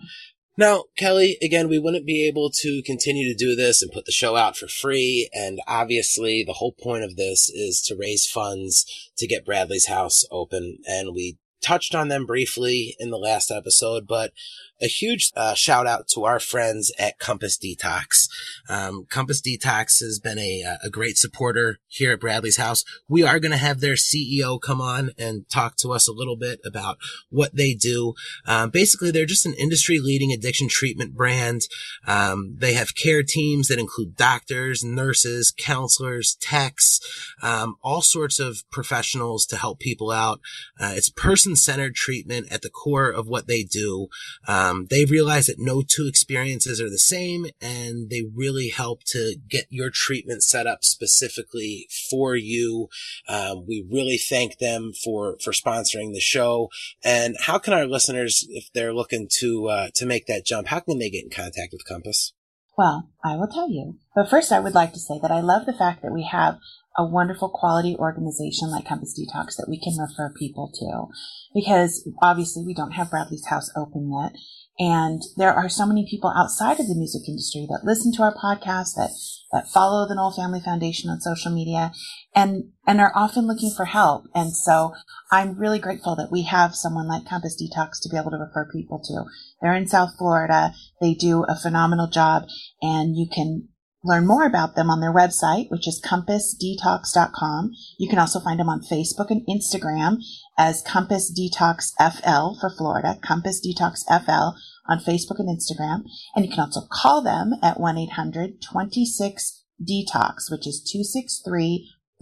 Now, Kelly, again, we wouldn't be able to continue to do this and put the show out for free. And obviously the whole point of this is to raise funds to get Bradley's house open. And we touched on them briefly in the last episode, but a huge uh, shout out to our friends at Compass Detox. Um, Compass Detox has been a, a great supporter here at Bradley's house. We are going to have their CEO come on and talk to us a little bit about what they do. Um, basically, they're just an industry leading addiction treatment brand. Um, they have care teams that include doctors, nurses, counselors, techs, um, all sorts of professionals to help people out. Uh, it's person centered treatment at the core of what they do. Um, um, they realize that no two experiences are the same and they really help to get your treatment set up specifically for you. Um, we really thank them for, for sponsoring the show. And how can our listeners, if they're looking to, uh, to make that jump, how can they get in contact with Compass? Well, I will tell you. But first, I would like to say that I love the fact that we have a wonderful quality organization like Compass Detox that we can refer people to. Because obviously we don't have Bradley's house open yet. And there are so many people outside of the music industry that listen to our podcast, that, that follow the Nowell Family Foundation on social media and, and are often looking for help. And so I'm really grateful that we have someone like Compass Detox to be able to refer people to. They're in South Florida. They do a phenomenal job and you can learn more about them on their website, which is compassdetox.com. You can also find them on Facebook and Instagram as Compass Detox FL for Florida, Compass Detox FL on Facebook and Instagram. And you can also call them at 1-800-26-DETOX, which is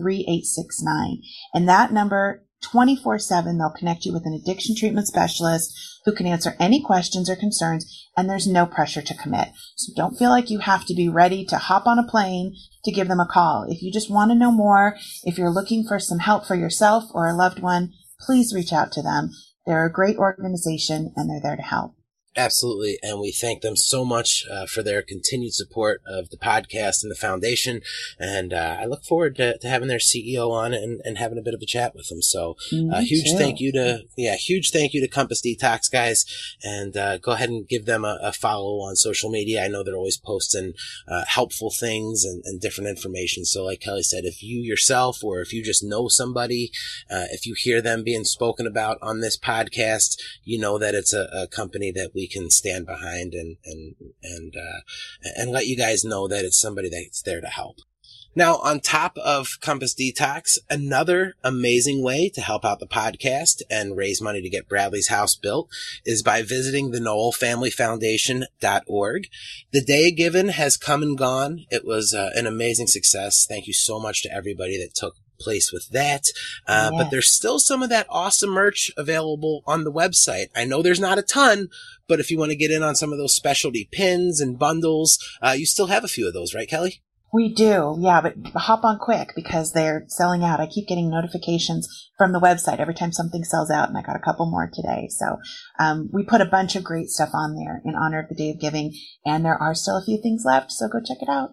263-3869. And that number 24 7. They'll connect you with an addiction treatment specialist who can answer any questions or concerns, and there's no pressure to commit. So don't feel like you have to be ready to hop on a plane to give them a call. If you just want to know more, if you're looking for some help for yourself or a loved one, please reach out to them. They're a great organization and they're there to help. Absolutely. And we thank them so much uh, for their continued support of the podcast and the foundation. And uh, I look forward to, to, having their CEO on and, and, having a bit of a chat with them. So uh, huge too. thank you to, yeah, huge thank you to Compass Detox guys. And uh, go ahead and give them a, a, follow on social media. I know they're always posting uh, helpful things and, and, different information. So like Kelly said, if you yourself or if you just know somebody, uh, if you hear them being spoken about on this podcast, you know that it's a, a company that we can stand behind and and and uh, and let you guys know that it's somebody that's there to help. Now, on top of Compass Detox, another amazing way to help out the podcast and raise money to get Bradley's house built is by visiting the Nowell Family Foundation.org. The day given has come and gone. It was uh, an amazing success. Thank you so much to everybody that took place with that. Uh, yeah. But there's still some of that awesome merch available on the website. I know there's not a ton, but if you want to get in on some of those specialty pins and bundles, uh, you still have a few of those, right, Kelly? We do, yeah, but hop on quick because they're selling out. I keep getting notifications from the website every time something sells out, and I got a couple more today. So um, we put a bunch of great stuff on there in honor of the Day of Giving, and there are still a few things left, so go check it out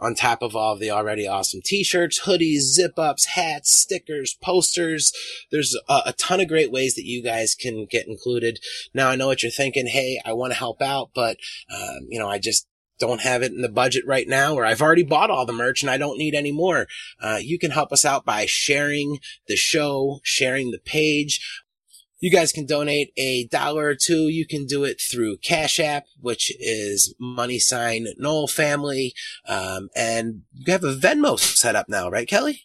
on top of all of the already awesome t-shirts, hoodies, zip ups, hats, stickers, posters. There's a, a, ton of great ways that you guys can get included. Now I know what you're thinking. Hey, I want to help out, but, um, you know, I just don't have it in the budget right now, or I've already bought all the merch and I don't need any more. Uh, you can help us out by sharing the show, sharing the page. You guys can donate a dollar or two. You can do it through Cash App, which is money sign Nowell family. Um, and you have a Venmo set up now, right, Kelly?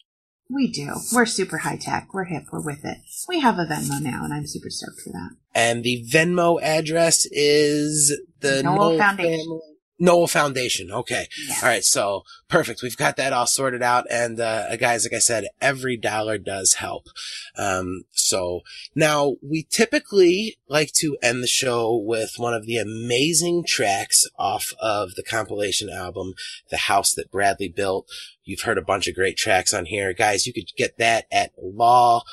We do. We're super high tech. We're hip. We're with it. We have a Venmo now, and I'm super stoked for that. And the Venmo address is the Nowell, Nowell Foundation. Family. Nowell Foundation. Okay. Yeah. All right. So perfect. We've got that all sorted out. And, uh, guys, like I said, every dollar does help. Um, so now we typically like to end the show with one of the amazing tracks off of the compilation album, The House That Bradley Built. You've heard a bunch of great tracks on here. Guys, you could get that at Law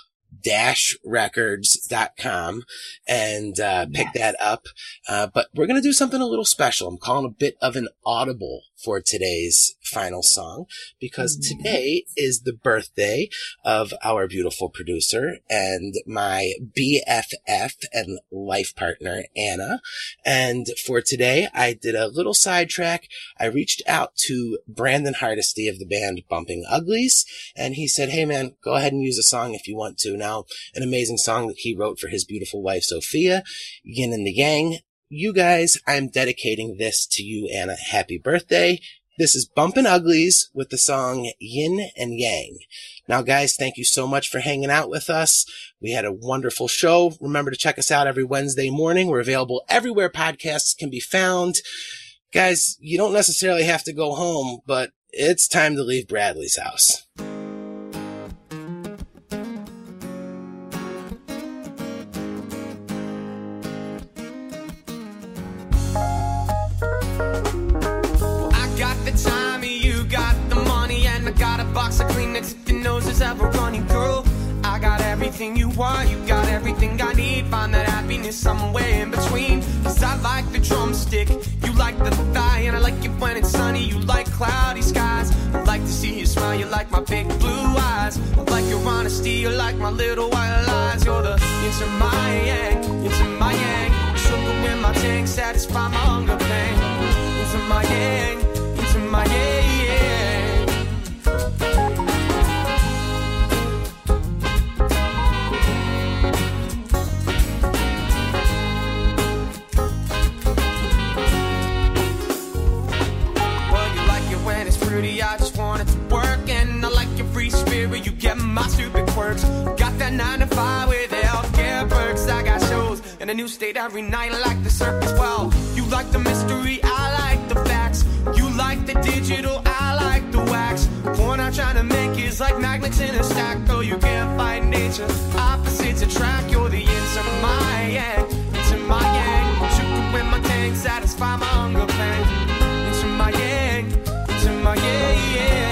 records.com and uh, pick that up. Uh, but we're going to do something a little special. I'm calling a bit of an audible for today's final song because Mhm. today is the birthday of our beautiful producer and my BFF and life partner, Anna. And for today, I did a little sidetrack. I reached out to Brandon Hardesty of the band Bumpin' Uglies, and he said, Hey man, go ahead and use a song if you want to. Now, an amazing song that he wrote for his beautiful wife, Sophia, Yin and the Yang. You guys, I'm dedicating this to you, Anna. Happy birthday. This is Bumpin' Uglies with the song Yin and Yang. Now, guys, thank you so much for hanging out with us. We had a wonderful show. Remember to check us out every Wednesday morning. We're available everywhere podcasts can be found. Guys, you don't necessarily have to go home, but it's time to leave Bradley's house. Ever running, girl. I got everything you want, you got everything I need. Find that happiness somewhere in between. Cause I like the drumstick, you like the thigh, and I like it when it's sunny, you like cloudy skies. I like to see you smile, you like my big blue eyes. I like your honesty, you like my little white lies. You're the yin to my yang, yin to my yang. Sugar in my tank, satisfy my hunger pain. Into my yang, into my yang. New state every night, like the circus. Well, you like the mystery, I like the facts. You like the digital, I like the wax. Point I'm trying to make is like magnets in a stack. Though you can't fight nature, opposites attract. You're the yin to my yang, into my yang. Sugar in my tank, satisfy my hunger pain. Into my yang, into my yang.